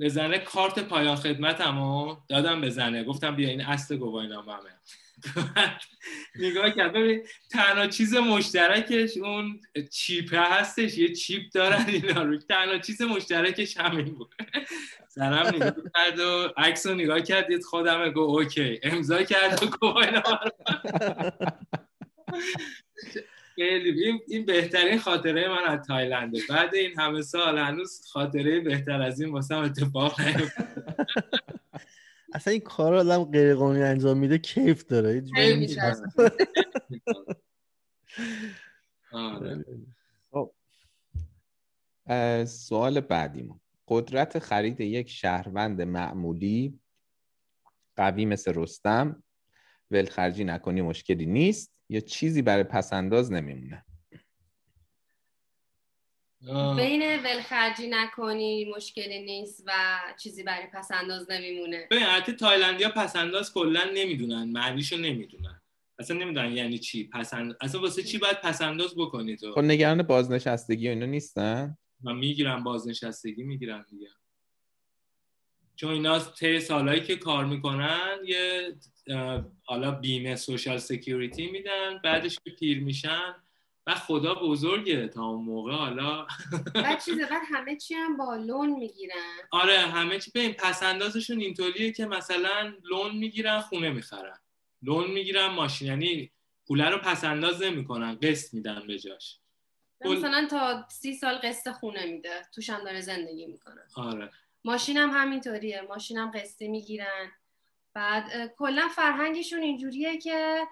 بزنه کارت پایان خدمتمو دادم بزنه. گفتم بیا این اصل گواهینامه (laughs) نگاه کرد. ببین تنها چیز مشترکش اون چیپه هستش. یه چیپ دارن اینا رو. تنها چیز مشترکش همین بود. سرم نگاه کرد و عکس رو نگاه کرد. دید خودم گو اوکی. امضا کرد و گفت خیلی. این بهترین خاطره من از تایلنده. بعد این همه سال هنوز خاطره بهتر از این واسه اتفاق نیفتاد. اصلا این کار آدم غیر قانونی انجام میده کیف داره. (laughs) آره. خب. سوال بعدیمون. قدرت خرید یک شهروند معمولی قوی مثل رستم ولخرجی نکنی مشکلی نیست یا چیزی برای پسنداز نمیمونه؟ بین ولخرجی نکنی مشکلی نیست و چیزی برای پس‌انداز نمیمونه. ببین حتی تایلندیا پس‌انداز کلا نمی‌دونن معنیشو نمی‌دونن. اصلا نمی‌دونن یعنی چی پس‌انداز اصلا واسه چی باید پس‌انداز بکنی تو؟ خب نگران بازنشستگی و اینا نیستن؟ و می‌گیرن بازنشستگی می‌گیرن دیگه. چون اینا طی سالهایی که کار می‌کنن یه حالا بیمه social security میدن بعدش که پیر میشن و خدا بزرگه تا اون موقع حالا. بعد (laughs) چیزه بعد همه چی هم با لون می‌گیرن. آره همه چی ببین پسندازشون اینطوریه که مثلا لون می‌گیرن خونه می‌خرن. لون می‌گیرن ماشین یعنی پوله رو پسنداز نمی‌کنن قسط میدن به جاش. مثلا تا سی سال قسط خونه میده توش هم داره زندگی می‌کنه. آره. ماشینم همینطوریه ماشینم قسطی می‌گیرن. بعد کلا فرهنگشون اینجوریه که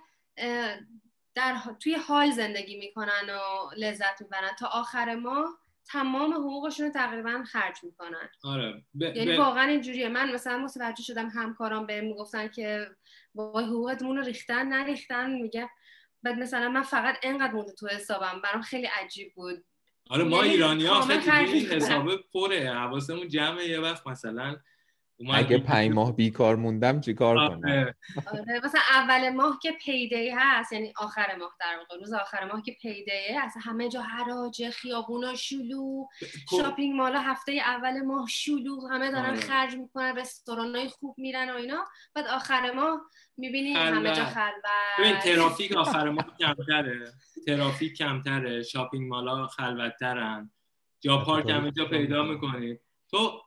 در توی حال زندگی می‌کنن و لذت می‌برن. تا آخر ماه تمام حقوقشون رو تقریبا خرج می‌کنن. آره. ب... یعنی ب- واقعا اینجوریه. من مثلا متوجه شدم همکارام بهم می‌گفتن که وای حقوقتمون رو ریختن نریختن. میگه بعد مثلا من فقط انقدر مونده تو حسابم. برام خیلی عجیب بود. آره ما یعنی ایرانی ها خیلی. حسابه پره. حواسمون جمعه یه وقت مثلا اگه پنج ماه بیکار موندم چیکار کنم؟ آره. آره مثلا اول ماه که payday هست یعنی آخر ماه در واقع روز آخر ماه که paydayه اصلا همه جا حراج خیابونا شلوغ shopping mallا هفته اول ماه شلوغ همه دارن آره. خرج می‌کنن رستورانای خوب میرن و اینا. بعد آخر ماه می‌بینی. همه جا ببین خلوت ترافیک آخر ماه کمتره. ترافیک کمتره. shopping mallا خلوتترن. جا پارک همه جا پیدا می‌کنی. تو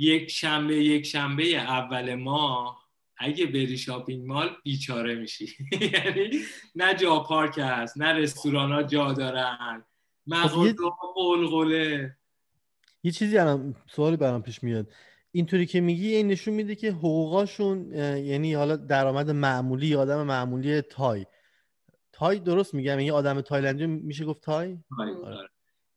یک شنبه یک شنبه اول ماه اگه بری shopping mall بیچاره میشی. (laughs) یعنی نه جا پارک هست نه رستوران ها جا دارن مغازه ها غلغله. یه چیزی الان سوالی برام پیش میاد. اینطوری که میگی این نشون میده که حقوقاشون یعنی حالا درآمد معمولی آدم معمولی تای. تای درست میگم؟ یه آدم تایلندی میشه گفت تای؟ آره.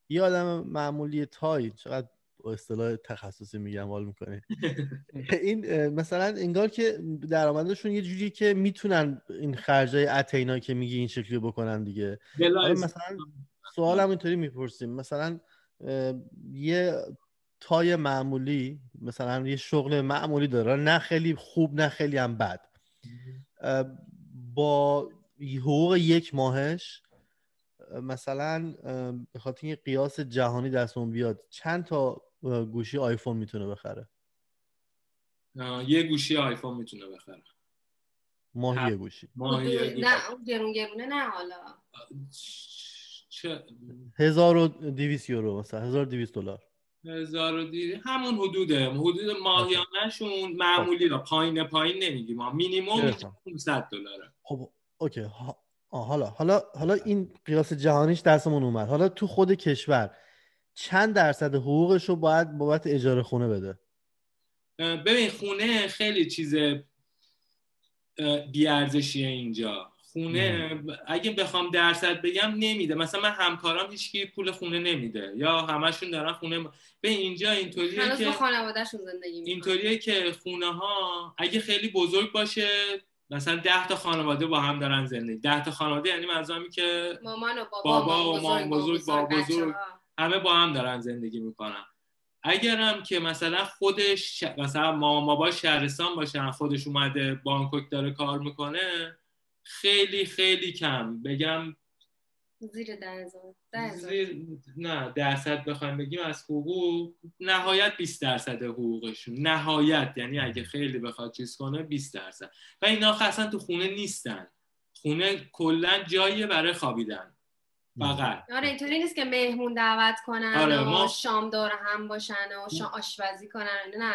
یه آدم معمولی تای چقدر اصطلاح تخصصی میگم حال می‌کنه. (laughs) این مثلا انگار که درآمدشون یه جوریه که می‌تونن این خرجای اتینا که میگی این شکلی بکنن دیگه. مثلا سوالم اینطوری می‌پرسیم. مثلا یه تای معمولی مثلا یه شغل معمولی داره. نه خیلی خوب نه خیلی هم بد. با حقوق یک ماهش اه، مثلا به خاطر قیاس جهانی دستمون بیاد چند تا گوشی آیفون می‌تونه بخره. یه گوشی آیفون می‌تونه بخره. ماهی یه گوشی. ماهی. نه اون گرون گرونه نه حالا. چه؟ 1200 یورو مثلا 1200 دلار. هزار و دیر همون حدوده. حدود ماهیانهشون معمولی را. پایین پایین نمیگیم. ما مینیموم گرفتم. 500 دلاره. خب اوکی. ها- آه، حالا حالا حالا این قیاس جهانیش دستمون اومد. حالا تو خود کشور چند درصد حقوقش رو باید بابت اجاره خونه بده؟ ببین خونه خیلی چیز بیارزشیه اینجا. خونه اگه بخوام درصد بگم نمیده. مثلا من همکارام هیچکی پول خونه نمیده. یا همشون دارن خونه به اینجا اینطوریه که خانوادهشون زندگی می‌کنن اینطوریه که خونه ها اگه خیلی بزرگ باشه مثلا ده تا خانواده با هم دارن زندگی. ده تا خانواده یعنی منظورمی که مامان و بابا, بابا و مام بزرگ، بابا بزرگ. همه با هم دارن زندگی می‌کنن. اگرم که مثلا خودش ش- مثلا مامان بابا شهرستان باشن خودش اومده بانکوک داره کار می‌کنه خیلی خیلی کم. بگم زیر ده هزار. زیر نه درصد بخوایم بگیم از حقوق نهایت 20 درصد حقوقشون. نهایت یعنی اگه خیلی بخواد چیز کنه 20 درصد. و اینا اصلا تو خونه نیستن. خونه کلا جاییه برای خوابیدن. فقط. آره اینطوری نیست که مهمون دعوت کنن آره، و ما- شام دور هم باشن و شام آشپزی کنن نه.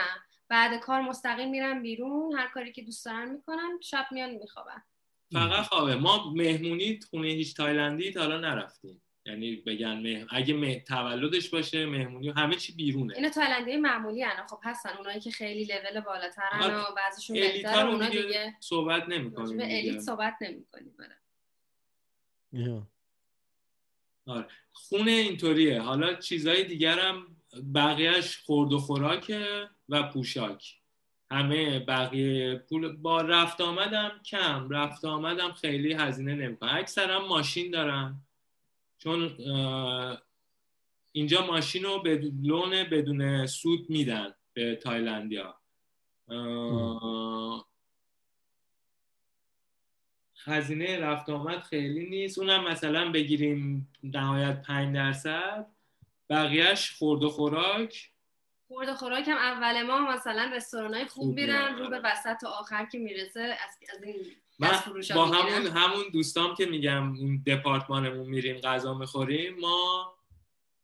بعد کار مستقیم میرن بیرون. هر کاری که دوست دارن می‌کنن شب میان میخوابن. فقط خوابه. ما مهمونی خونه هیچ تایلندی تا حالا نرفتیم. یعنی بگن مه... اگه مه... تولدش باشه مهمونی همه چی بیرونه. اینا تایلندی معمولی هن خب هستن. اونایی که خیلی لول بالاترن آره، و بعضیشون رو اونا دیگه صحبت نمی‌کنیم به. الیت صحبت نمی‌کنیم. یا. خونه اینطوریه. حالا چیزهای دیگرم بقیهش خورد و خوراکه و پوشاک. همه بقیه پول با رفت آمدم کم. رفت آمدم خیلی هزینه نمی‌کنه. اکثرا ماشین دارن چون اینجا ماشین رو به لون بدون سود میدن به تایلندیا. هزینه رفت آمد خیلی نیست. اونم مثلا بگیریم نهایت 5 درصد. بقیهش خورد و خوراک. خورد و خوراک هم اول ماه مثلا رستوران های خوب میرن رو به. وسط و آخر که می‌رسه از, از این من با می‌گیرن. همون همون دوستام که میگم اون departmentمون میریم غذا می‌خوریم ما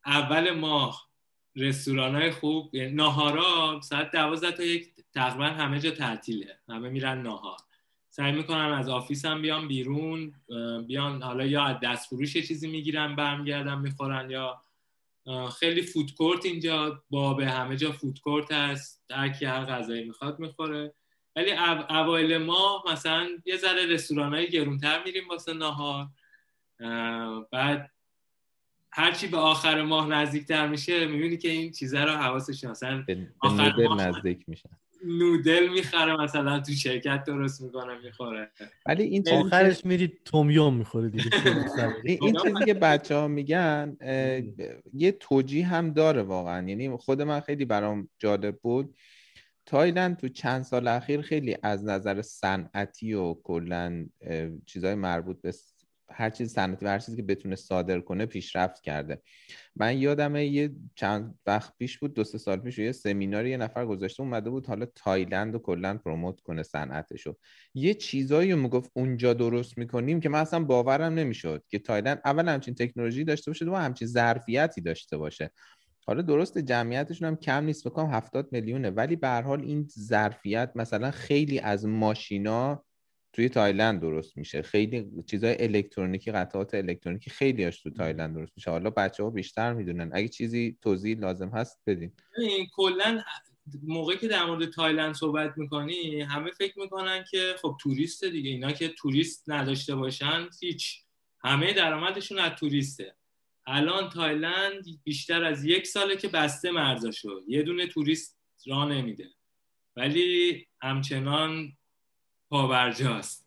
اول ماه رستوران های خوب یعنی ناهارا ساعت دوازده تا یک تقریبا همه جا تعطیله. همه میرن ناهار. سعی می‌کنن از office هم بیان بیرون بیان حالا یا از دست فروش یه چیزی می‌گیرن برمیگردن می‌خورن یا خیلی food court اینجا با به همه جا food court هست هر کی هر غذایی می‌خواد می‌خوره. ولی او- اوایل ماه مثلا یه ذره رستوران های گرونتر میریم واسه ناهار اه، بعد هرچی به آخر ماه نزدیکتر میشه می‌بینی که این چیزها رو حواسش مثلا به, آخر ماه- نزدیک میشن. نودل می‌خره مثلا تو شرکت درست می‌کنه می‌خوره. ولی این چیزی که- آخرش میری تومیوم می‌خوری دیگه (laughs) این, این چیزی که بچه ها میگن یه توجیه هم داره واقعا. یعنی خود من خیلی برام جالب بود. تایلند تو چند سال اخیر خیلی از نظر صنعتی و کلا چیزهای مربوط به هر چیز صنعتی و هر چیزی که بتونه صادر کنه پیشرفت کرده. من یادمه یه چند وقت پیش بود دو سه سال پیش یه سمیناری یه نفر گذاشته اومده بود حالا تایلند رو کلا promote کنه صنعتشو. یه چیزایی رو می‌گفت اونجا درست می‌کنیم که من اصلا باورم نمی‌شد که تایلند اول همچین تکنولوژی داشته باشه و همچین ظرفیتی داشته باشه. حالا درست جمعیتشون هم کم نیست بکنم 70 میلیونه ولی به هر حال این ظرفیت مثلا خیلی از ماشینا توی تایلند درست میشه. خیلی چیزای الکترونیکی قطعات الکترونیکی خیلی هاش تو تایلند درست میشه. حالا بچه ها بیشتر می‌دونن. اگه چیزی توضیح لازم هست بدین. کلا موقعی که در مورد تایلند صحبت می‌کنی همه فکر می‌کنن که خب توریست دیگه. اینا که توریست نداشته باشن هیچ. همه درآمدشون از توریسته. الان تایلند بیشتر از یک ساله که بسته مرزاشو. یه دونه توریست را نمیده. ولی همچنان پاورجاست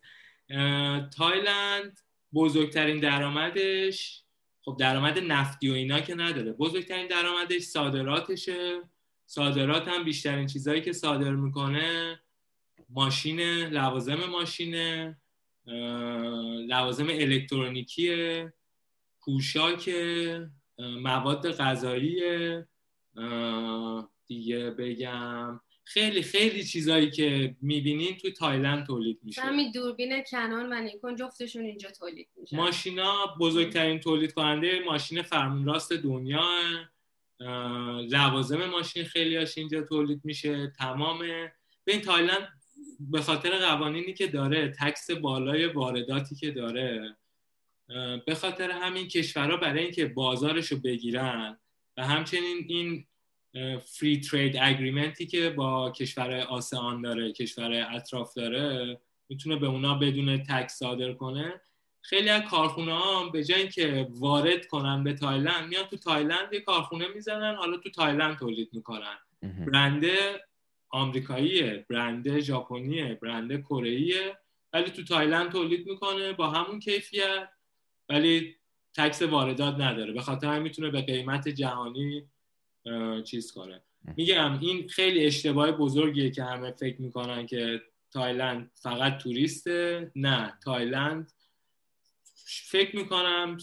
تایلند بزرگترین درآمدش خب درآمد نفتی و اینا که نداره بزرگترین درآمدش صادراتشه. صادرات هم بیشترین چیزهایی که صادر می‌کنه ماشین لوازم ماشینه اه، لوازم الکترونیکیه پوشاک مواد غذایی دیگه بگم خیلی خیلی چیزایی که می‌بینین تو تایلند تولید میشه. همین دوربین کنان و نیکون جفتشون اینجا تولید میشن ماشینا بزرگترین تولید کننده ماشین فرمون راست دنیا لوازم ماشین خیلی هاش اینجا تولید میشه تمام به این تایلند به خاطر قوانینی که داره tax بالای وارداتی که داره به خاطر همین کشورها برای اینکه بازارش رو بگیرن و همچنین این free trade agreementی که با کشور آسیان داره کشور اطراف داره می‌تونه به اونا بدون tax صادر کنه. خیلی از کارخونه ها به جای اینکه وارد کنن به تایلند میان تو تایلند یه کارخونه می‌زنن حالا تو تایلند تولید می‌کنن. brandه آمریکاییه brandه ژاپنیه brandه کره ولی تو تایلند تولید می‌کنه با همون کیفیت ولی tax واردات نداره. به خاطر همین می‌تونه به قیمت جهانی چیز کنه. میگم این خیلی اشتباه بزرگیه که همه فکر می‌کنن که تایلند فقط توریسته. نه تایلند فکر می‌کنم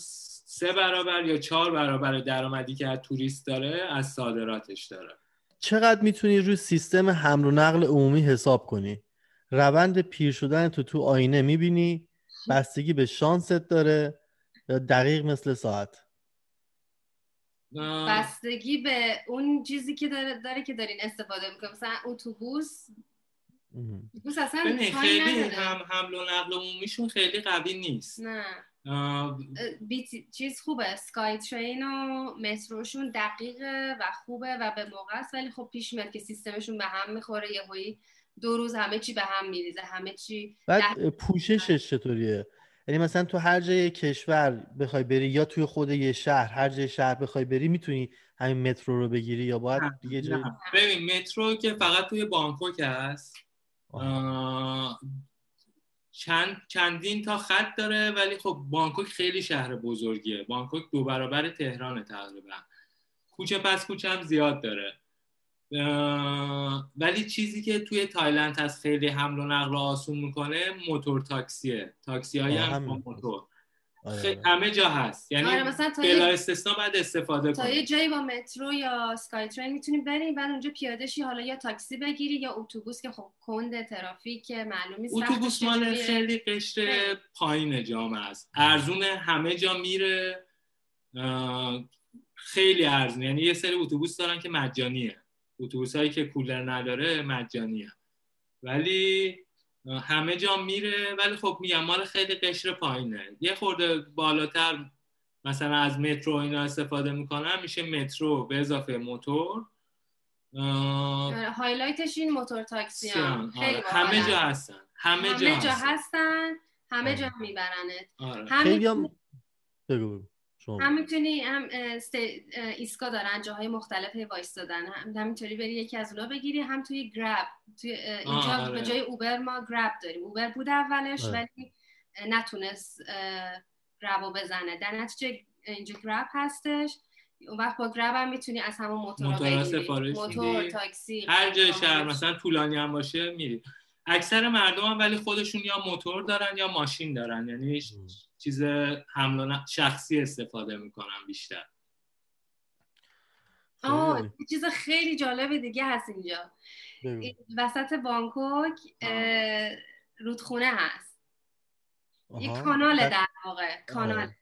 سه برابر یا چهار برابر درآمدی که از توریست داره از صادراتش داره. چقدر می‌تونی روی سیستم حمل و نقل عمومی حساب کنی؟ روند پیر شدن تو تو آینه می‌بینی بستگی به شانست داره یا دقیق مثل ساعت؟ بستگی به اون چیزی که داره, داره که دارین استفاده می‌کنه مثلا اتوبوس. اتوبوس اصلا خیلی نداره. هم حمل و نقل عمومیشون خیلی قوی نیست. نه. بیت... چیز خوبه. سکای ترین و متروشون دقیقه و خوبه و به موقع است. ولی خب پیش میاد که سیستمشون به هم می‌خوره. یهویی دو روز همه چی به هم میریزه. همه چی بعد پوششش چطوریه؟ یعنی مثلا تو هر جای کشور بخوای بری یا توی خود یه شهر هر جای شهر بخوای بری می‌تونی همین مترو رو بگیری یا باید یه جای. ببین مترو که فقط توی بانکوک هست. چند چندین تا خط داره ولی خب بانکوک خیلی شهر بزرگیه. بانکوک دو برابر تهرانه تقریبا. کوچه پس کوچه هم زیاد داره. ولی چیزی که توی تایلند هست خیلی حمل و نقل آسون می‌کنه موتور تاکسیه تاکسی های آه، هم با. موتور آره، خیلی آره. همه جا هست یعنی آره مثلا تا بلا استثنا باید استفاده تا یه کنی جایی با مترو یا سکای ترین می‌تونی بری بعد اونجا پیاده شی حالا یا تاکسی بگیری یا اتوبوس که خب کند ترافیک معلوم نیست اتوبوس مال. خیلی قشر. پایین جامعه است ارزون همه جا میره خیلی ارزون یعنی یه سری اتوبوس دارن که مجانیه اتوبوس هایی که کولر نداره مجانیه ولی اه، همه جا میره ولی خب میگم مال خیلی قشر پایینه یه خورده بالاتر مثلا از مترو اینا استفاده می‌کنن میشه مترو به اضافه موتور آره، highlightش این موتور تاکسی هم آره. همه. جا هستن همه, همه جا, جا هستن هستن همه آره. جا میبرنت آره. همین خیلی هم شما هم می‌تونی هم ایسکا دارن جاهای مختلف وایستادن هم همینطوری بری یکی از اونا بگیری هم توی گرب توی اینجا آره. به جای اوبر ما گرب داریم اوبر بود اولش آره. ولی نتونست گرب رو بزنه در نتیجه اینجا گرب هستش اون وقت با گرب هم می‌تونی از همون موتورا بگیری موتور. تاکسی هر جای شهر. مثلا طولانی هم باشه میری اکثر مردم هم ولی خودشون یا موتور دارن یا ماشین دارن یعنی. چیز حمل و نقل- شخصی استفاده می‌کنن بیشتر. آه چیز خیلی جالب دیگه هست اینجا. این وسط بانکوک رودخونه هست. یه. کانال در واقع کانال. آره.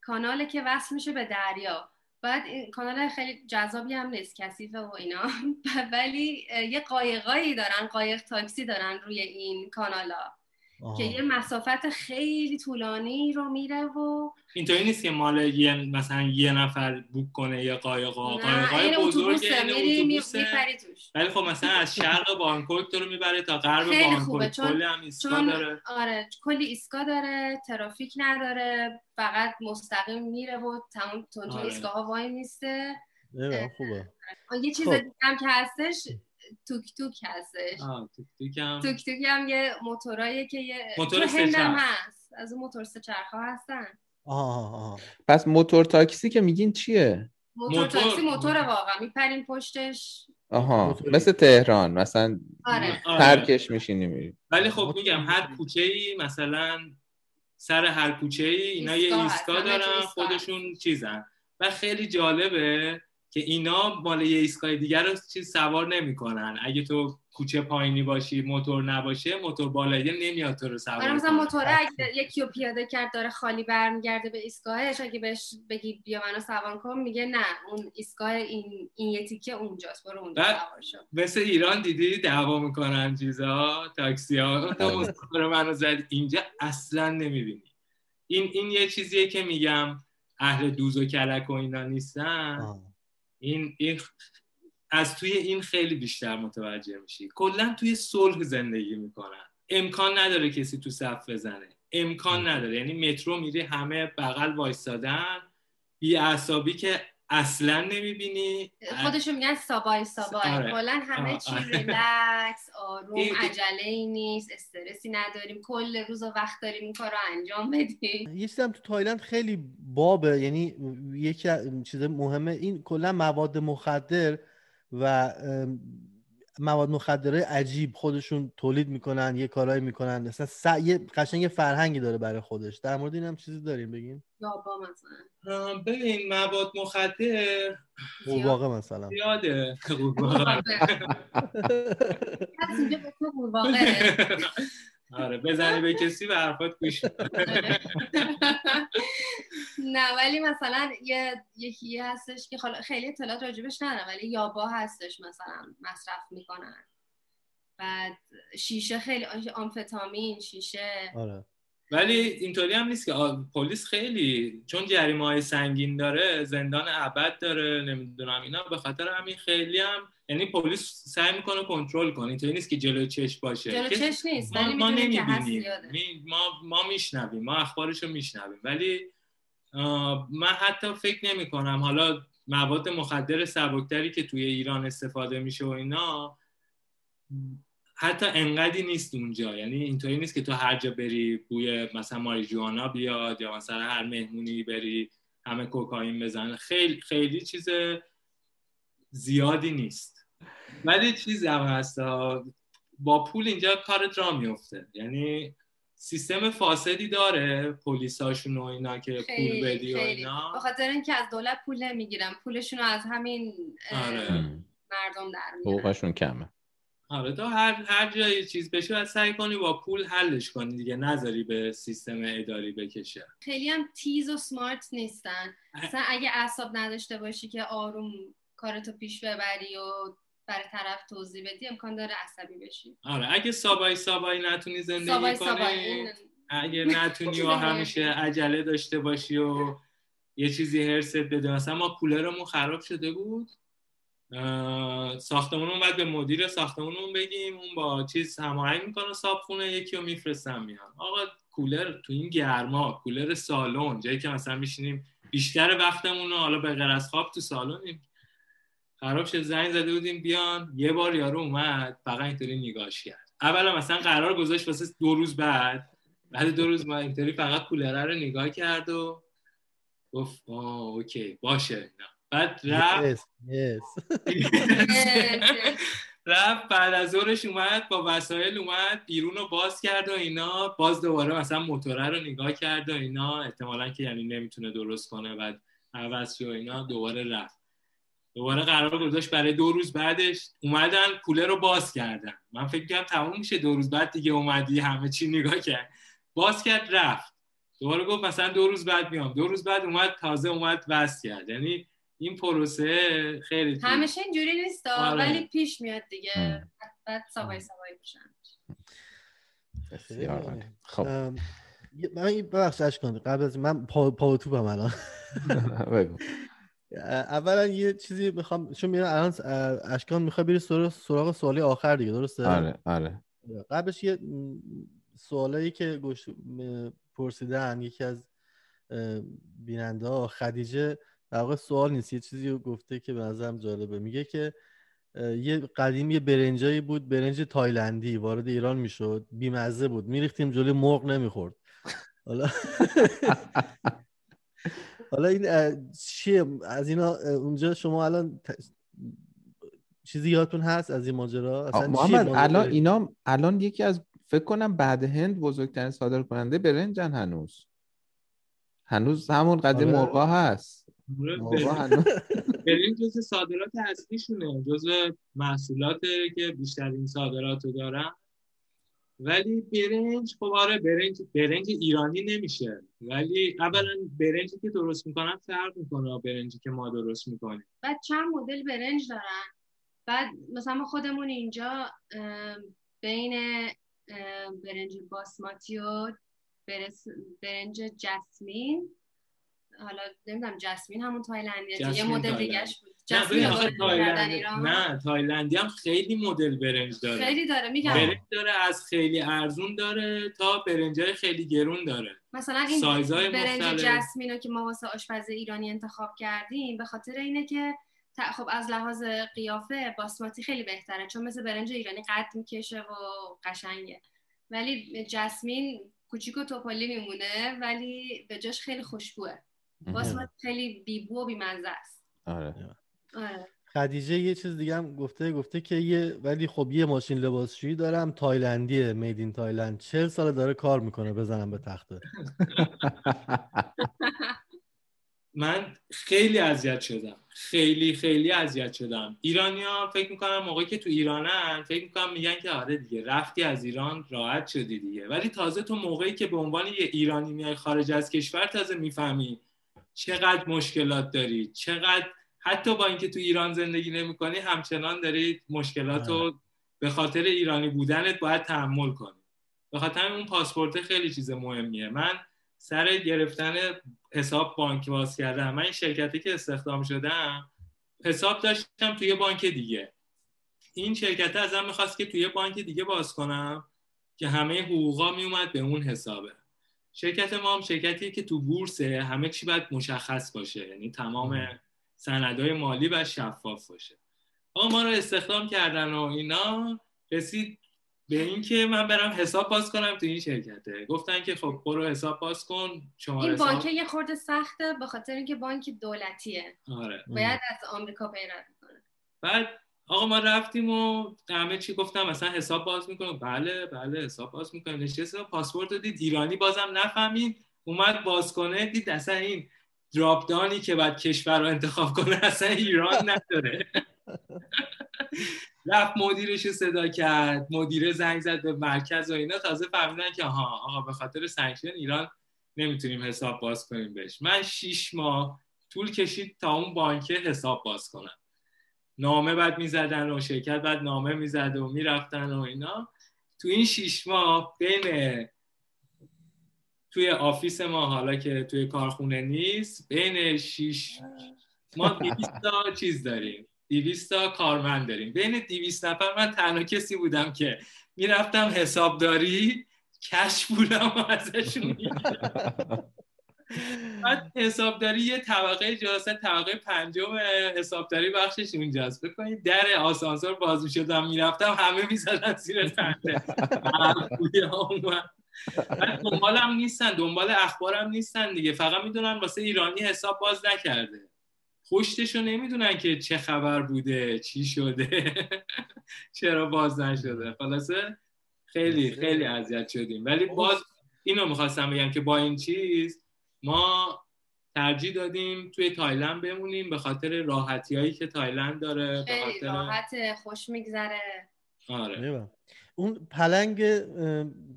کاناله که وصل میشه به دریا. بعد این کانال خیلی جذابی هم نیست کثیفه و اینا. (laughs) ولی یه قایقایی دارن قایق تاکسی دارن روی این کانالا. که یه مسافت خیلی طولانی رو میره و اینطوری نیست که مال یه مثلا یه نفر بوک کنه یه قایقا نه قایقای این بزرگ میری توش. ولی خب مثلا از شرق بانکوک تو رو می‌بره تا غرب خیلی بانکوک. خوبه، چون- کلی هم ایستگاه چون داره. آره کلی ایستگاه داره ترافیک نداره فقط مستقیم میره و تمام تونجا آره. ایستگاه ها وای میسته. خوبه. یه چیز خب. دیگه هم که هستش توک توک هستش. آه، توک توک هم توک توک هم یه موتورایی که یه موتور تو سه. هست. از اون موتور سه چرخ ها هستن آها آها پس موتور تاکسی که میگین چیه؟ موتور موتور. تاکسی موتور واقعا. میپرین پشتش. آها موتوری. مثل تهران. مثلا آره. آره. ترکش میشینی میری. ولی خب میگم هر. کوچه ای مثلا سر هر کوچه ای اینا یه تو دارن خودشون چیزن. و خیلی جالبه که اینا مال یه ایستگاه دیگر رو چیز سوار نمی‌کنن اگه تو کوچه پایینی باشی موتور نباشه موتور بالایی نمیاد تو رو سوار آره مثلا. موتور اگه یکی رو پیاده کرد داره خالی برمیگرده به ایستگاهش اگه بهش بگی بیا منو سوار کن میگه نه اون ایستگاه این این یه تیکه اونجاست برو اونجا سوار شو مثل ایران دیدی دعوا می‌کنن چیزا تاکسی ها آره. مسافر منو زد اینجا اصلا نمی‌بینی این این یه چیزیه که میگم اهل دوز و کلک و اینا نیستن. این این از توی این خیلی بیشتر متوجه میشی. کلا توی صلح زندگی می‌کنن. امکان نداره کسی تو صف بزنه. امکان نداره. یعنی مترو میری همه بغل وایستادن. بی اعصابی که اصلا نمی‌بینی خودشون میگن سابای سابای آره. کلا همه آه، چی آره. ریلکس آروم این- عجله ای نیست استرسی نداریم کل روز و وقت داریم این کار رو انجام بدیم یه چیزی هم تو تایلند خیلی بابه یعنی یکی چیز مهمه این کلا مواد مخدر و مواد مخدره عجیب خودشون تولید می‌کنن یه کارایی می‌کنن. مثلا س... یه قشنگ یه فرهنگی داره برای خودش. در مورد این هم چیزی داریم بگین؟ یا با مثلا. ببین مواد مخدر قورباغه مثلا. تو قورباغه. آره بزنی به کسی به حرفات گوش. (laughs) نه ولی مثلا یه یکی هستش که حالا خیلی اطلاعات راجبش ندارم ولی یابا هستش مثلا مصرف می‌کنن. بعد شیشه خیلی آمفتامین شیشه. آره. ولی اینطوری هم نیست که پلیس خیلی چون جریمه های سنگین داره زندان ابد داره نمی‌دونم اینا به خاطر همین خیلی هم یعنی پلیس سعی می‌کنه کنترل کنه. اینطوری نیست که جلوی چش باشه. جلو چش نیست ما, ولی ما نمی‌بینیم. ما ما میشنویم ما اخبارش رو میشنویم. ولی من حتی فکر نمی کنم حالا مواد مخدر سبکتری که توی ایران استفاده میشه و اینا حتی انقدی نیست اونجا. یعنی اینطوری نیست که تو هر جا بری بوی مثلا ماریجوانا بیاد یا مثلا هر مهمونی بری همه کوکائین بزنه خیلی خیلی چیز زیادی نیست. ولی چیزی هم هست. با پول اینجا کارت را میفته یعنی سیستم فاسدی داره پلیساشون و اینا که پول خیلی بدی و اینا. به خاطر اینکه از دولت پول نمی‌گیرن. پولشون رو از همین آره. مردم در میارن. حقوقشون کمه. آره تو هر هر جایی چیز بشه باید سعی کنی با پول حلش کنی دیگه نذاری به سیستم اداری بکشه. خیلی هم تیز و سمارت نیستن. مثلا اگه اعصاب نداشته باشی که آروم کارتو پیش ببری و برای طرف توضیح بدی امکان داره عصبی بشی. آره اگه سابای سابای نتونی زندگی سابای کنی سابای اگه (laughs) نتونی و همیشه. عجله داشته باشی و یه چیزی هرست بده. مثلا ما کولرمون خراب شده بود؟ اه، ساختمونمون باید به مدیر ساختمونمون بگیم. اون با چیز هماهنگ می‌کنه صابخونه یکی رو میفرستم میان آقا کولر تو این گرما کولر سالن جایی که مثلا میشینیم بیشتر وقتمون رو حالا به غیر از خواب تو سالونیم خراب شد زنگ زده بودیم بیان. یه بار یارو اومد فقط اینطوری نگاش کرد. اولا مثلا قرار گذاشت واسه دو روز بعد. بعد دو روز ما اینطوری فقط کولره رو نگاه کرد و گفت اوکی باشه اینا. بعد رفت. (laughs) رفت بعد از ظهرش اومد با وسایل اومد بیرون رو باز کرد و اینا. باز دوباره مثلا موتوره رو نگاه کرد و اینا. احتمالا که یعنی نمی‌تونه درست کنه بعد عوض و اینا دوباره رفت. دوباره قرار گذاشت برای دو روز بعدش اومدن کوله رو باز کردن. من فکر کنم تموم میشه دو روز بعد دیگه اومدی همه چی نگاه کرد. باز کرد رفت. دوباره گفت مثلا دو روز بعد میام. دو روز بعد اومد تازه اومد وصل کرد. یعنی این پروسه خیلی همیشه اینجوری نیست آره. ولی پیش میاد دیگه. بعد سوای سوای میشن. خب. من ببخش قبل از من پا, پا توپم الان (laughs) اولا یه چیزی می‌خوام چون میرم الان اشکان می‌خوای بری سراغ سوالی آخر دیگه درسته؟ آره آره. قبلش یه سوالایی که گوش پرسیدن یکی از بیننده ها خدیجه در واقع سوال نیست. یه چیزی رو گفته که به نظرم جالبه. میگه که یه قدیم یه برنجایی بود برنج تایلندی وارد ایران می‌شد. بیمزه بود. میریختیم جلوی مرغ نمی‌خورد. حالا (laughs) حالا این چیه؟ از اینا اونجا شما الان چیزی یادتون هست از این ماجرا؟ اصلا محمد الان اینا الان یکی از فکر کنم بعد هند بزرگترین صادر کننده برنجن هنوز. هنوز همون قدیم آره. مرغا هست. برنج (laughs) جز صادرات اصلیشونه جز محصولات که بیشترین صادرات رو دارن. ولی برنج خب آره برنج برنج ایرانی نمیشه. ولی اولا برنجی که درست می‌کنن فرق می‌کنه برنجی که ما درست می‌کنیم. بعد چند مدل برنج دارن؟ بعد مثلا خودمون اینجا بین برنج باسماتی و برنج جسمین حالا نمی‌دونم جسمین همون تایلندیه یه مدل دیگهش بود. جسمین نه تایلندی هم خیلی مدل برنج داره. خیلی داره میگم. برنج داره از خیلی ارزون داره تا برنجای خیلی گرون داره. مثلا این برنج جسمین رو که ما واسه آشپز ایرانی انتخاب کردیم به خاطر اینه که خب از لحاظ قیافه باسماتی خیلی بهتره چون مثل برنج ایرانی قد می‌کشه و قشنگه. ولی جسمین کوچیک و توپالی میمونه ولی به جاش خیلی خوشبوه باسماتی خیلی بیبو و بیمزه است. آره. آره. خدیجه یه چیز دیگه هم گفته گفته که یه ولی خب یه ماشین لباسشویی دارم تایلندیه میدین تایلند چل سال داره کار می‌کنه بزنم به تخته. من خیلی اذیت شدم. خیلی خیلی اذیت شدم. ایرانیا فکر می‌کنم موقعی که تو ایرانن فکر می‌کنم میگن که آره دیگه رفتی از ایران راحت شدی دیگه. ولی تازه تو موقعی که به عنوان یه ایرانی میای خارج از کشور تازه می‌فهمی چقدر مشکلات داری؟ چقدر حتی با اینکه تو ایران زندگی نمی‌کنی همچنان داری مشکلات رو آره. به خاطر ایرانی بودنت باید تحمل کنی. به خاطر اون پاسپورت خیلی چیز مهمیه. من سر گرفتن حساب بانک باز کردم. من این شرکتی که استخدام شدم حساب داشتم توی بانک دیگه. این شرکت ازم می‌خواست که توی بانک دیگه باز کنم که همه حقوقا میومد به اون حسابه. شرکت ما هم شرکتی که تو بورسه. همه چی باید مشخص باشه. یعنی تمام سندهای مالی باید شفاف باشه. آقا ما رو استخدام کردن و اینا. رسید به اینکه من برم حساب باز کنم تو این شرکته. گفتن که خب برو حساب باز کن. شما این بانک یه خورده سخته به خاطر اینکه بانک دولتیه. آره. باید از آمریکا پیروی کنه. بعد آقا ما رفتیم و همه چی گفتم مثلا حساب باز می‌کنم. بله بله حساب باز می‌کنم. نشستم پاسپورت رو دید. ایرانی بازم نفهمید. اومد باز کنه دید اصلا این drop-down ی که بعد کشور رو انتخاب کنه اصلا ایران نداره. (laughs) رفت مدیرش رو صدا کرد. مدیر زنگ زد به مرکز و اینا. تازه فهمیدن که ها آقا به خاطر sanction ایران نمی‌تونیم حساب باز کنیم بهش. من شیش ماه طول کشید تا اون بانک حساب باز کنم. نامه بعد می‌زدن و شرکت بعد نامه می‌زد و می‌رفتن و اینا. تو این شیش ماه بین توی آفیس ما حالا که توی کارخونه نیست بین شیش ما 200 تا چیز داریم. 200 تا کارمند داریم. بین 200 نفر من تنها کسی بودم که می‌رفتم حسابداری کش بودم ازشون (laughs) بعد حسابداری یه طبقه جلسه طبقه پنجم حسابداری بخشش اونجاست بکنید در آسانسور باز شدم می‌رفتم همه می‌زدن زیر خنده دنبالم نیستن دنبال اخبارم نیستن دیگه. فقط می‌دونن واسه ایرانی حساب باز نکرده. خوشتشو نمی‌دونن که چه خبر بوده چی شده (laughs) چرا باز نشده. خلاصه خیلی خیلی اذیت شدیم. ولی باز اینو می‌خواستم بگم که با این چیز ما ترجیح دادیم توی تایلند بمونیم به خاطر راحتی هایی که تایلند داره به خاطر راحت خوش میگذره. آره. اون پلنگ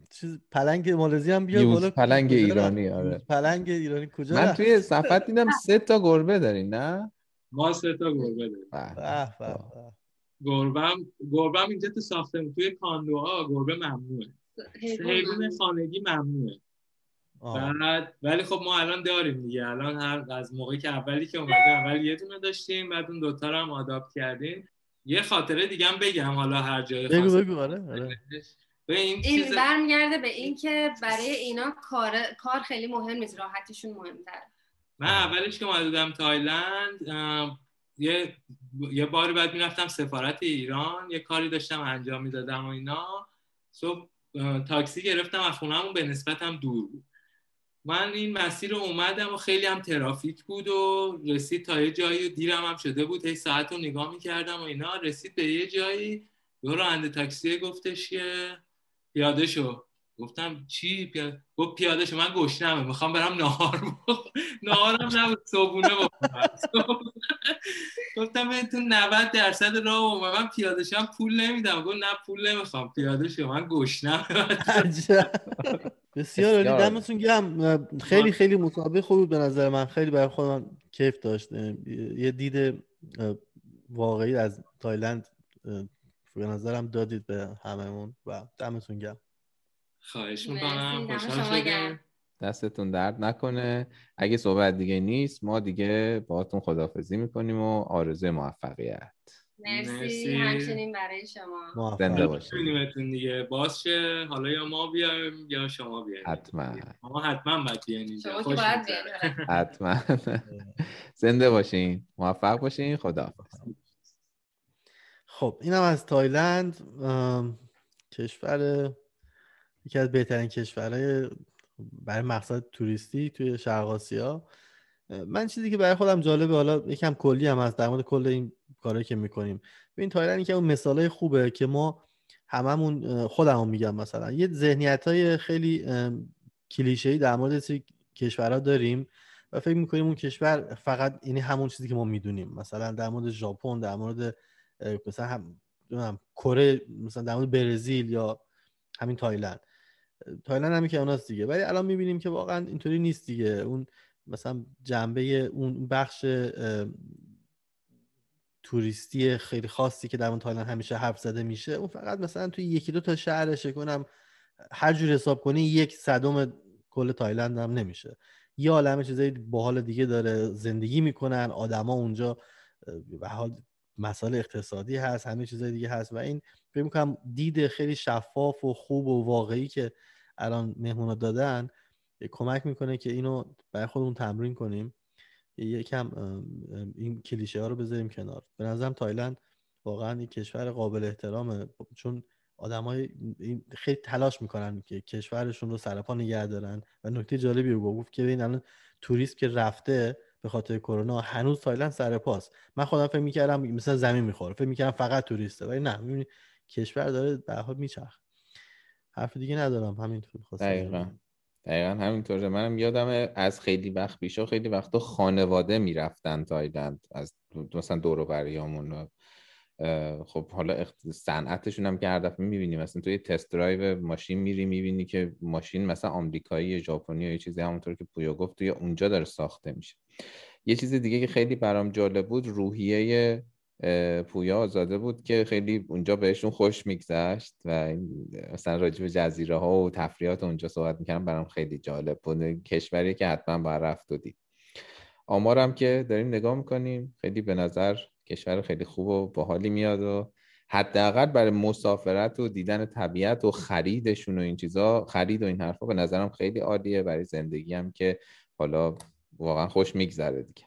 چیز پلنگ مالزی هم بیا بالا. پلنگ ایرانی آره. پلنگ ایرانی کجا من توی صفحت دیدم سه تا گربه دارین نه؟ ما سه تا گربه داریم. گربم گربم اینجا تو ساختمون توی کاندوها گربه ممنوعه. حیوان خانگی ممنوعه. بعد ولی خب ما الان داریم دیگه. الان هر از موقعی که اولی که اومده اول یه دونه داشتیم بعد اون دوتا رو هم آداپت کردیم. یه خاطره دیگه هم بگم حالا هر جای بگو بگو آره, آره. به این, این چیز... برمیگرده به این که برای اینا کار کار خیلی مهم نیست راحتیشون مهمتره. من اولش که اومدم تایلند یه یه باری بعد می‌رفتم سفارت ایران یه کاری داشتم انجام می‌دادم و اینا. صبح تاکسی گرفتم از خونهمون به نسبتم دور بود. من این مسیر رو اومدم و خیلی هم ترافیک بود و رسید تا یه جایی و دیرم هم شده بود. هی ساعت رو نگاه می‌کردم و اینا. رسید به یه جایی. یه راننده تاکسی گفتش که پیاده شو. گفتم چی؟ پیاده گفت پیاده شو. من گشنمه. می‌خوام برم نهار نهارم نبود. صبحونه (laughs) گفتم تو 90 درصد راه و من پیاده شم پول نمیدم. گفت نه پول نمی‌خوام. پیاده شو. من گشنم. بسیار عالی. دمتون گرم. خیلی خیلی مسابقه خوبی به نظر من. خیلی برای خودم کیف داشت. یه دید واقعی از تایلند به نظرم دادید به هممون و دمتون گرم. خواهش می‌کنم. خوشحال دستتون درد نکنه. اگه صحبت دیگه نیست ما دیگه باهاتون خدافزی می‌کنیم و آرزوی موفقیت. مرسی. همچنین برای شما. زنده باشید. دیگه. باز شه. حالا یا ما بیایم یا شما بیایم حتما. ما حتما باید بیاین شما که باید (laughs) حتما. زنده باشین. موفق باشین. خدا خب اینم از تایلند. کشور یکی از بهترین کشورهای برای مقصد توریستی توی شرق آسیا. من چیزی که برای خودم جالبه حالا یکم کلی هم هست در مورد کل این کارهایی که می‌کنیم. این تایلند که اون مثالای خوبه که ما هممون خودمون میگم مثلا. یه ذهنیت های خیلی کلیشه ای در مورد کشورها داریم و فکر می‌کنیم اون کشور فقط یعنی همون چیزی که ما می‌دونیم. مثلا در مورد ژاپن در مورد مثلا هم کره مثلا در مورد برزیل یا همین تایلند. تایلند همین که اوناست دیگه. ولی الان می‌بینیم که واقعا اینطوری نیست دیگه. اون مثلا جنبه اون بخش توریستی خیلی خاصی که در اون تایلند همیشه حرف زده میشه اون فقط مثلا توی یکی دو تا شهرشه کنم هر جور حساب کنی یک صدم کل تایلند هم نمیشه. یه عالم چیزای باحال دیگه داره زندگی می‌کنن آدما اونجا به حال مسائل اقتصادی هست همه چیزای دیگه هست و این فکر می‌کنم دید خیلی شفاف و خوب و واقعی که الان مهمونا دادن کمک می‌کنه که اینو برای خودمون تمرین کنیم. یکم این کلیشه ها رو بذاریم کنار. به نظرم تایلند واقعا این کشور قابل احترامه چون های خیلی تلاش می‌کنن که کشورشون رو سرپا نگه دارن. و نکته جالبی رو گفت که ببین الان توریست که رفته به خاطر کرونا هنوز تایلند سر پاست. من خودم فکر می‌کردم مثلا زمین می‌خوره فکر می‌کردم فقط توریسته ولی نه می‌بینی کشور داره به حال میچرخ حرف دیگه ندارم همینطور دقیقا. دقیقا همینطوره. منم یادم از خیلی وقت پیشا خیلی وقتا خانواده می‌رفتن تایلند از مثلا دور و خب حالا صنعتشون هم که هر دفعه می‌بینی مثلا توی تست درایو ماشین میری می‌بینی که ماشین مثلا آمریکایی ژاپنی یا چیزی همونطور که پویا گفت توی اونجا داره ساخته میشه. یه چیز دیگه که خیلی برام جالب بود روحیه پویا آزاده بود که خیلی اونجا بهشون خوش میگذشت و مثلا راجع به جزیره ها و تفریحات اونجا صحبت می‌کردم برام خیلی جالب بود. کشوری که حتما باید رفت و دید آمارم که داریم نگاه می‌کنیم. خیلی به نظر کشور خیلی خوب و باحالی میاد و حداقل برای مسافرت و دیدن طبیعت و خریدشون و این چیزا خرید و این حرفا به نظرم خیلی عالیه. برای زندگی هم که حالا واقعا خوش میگذره دیگه.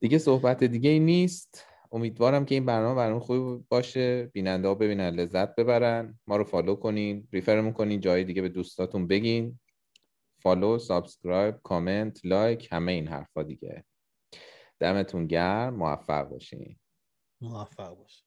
دیگه صحبت دیگه ای نیست. امیدوارم که این برنامه برنامه خوبی باشه. بیننده ها ببینن لذت ببرن. ما رو فالو کنین. ریفرمون کنین. جای دیگه به دوستاتون بگین. follow subscribe comment like همه این حرفا دیگه. دمتون گرم موفق باشین. موفق باشه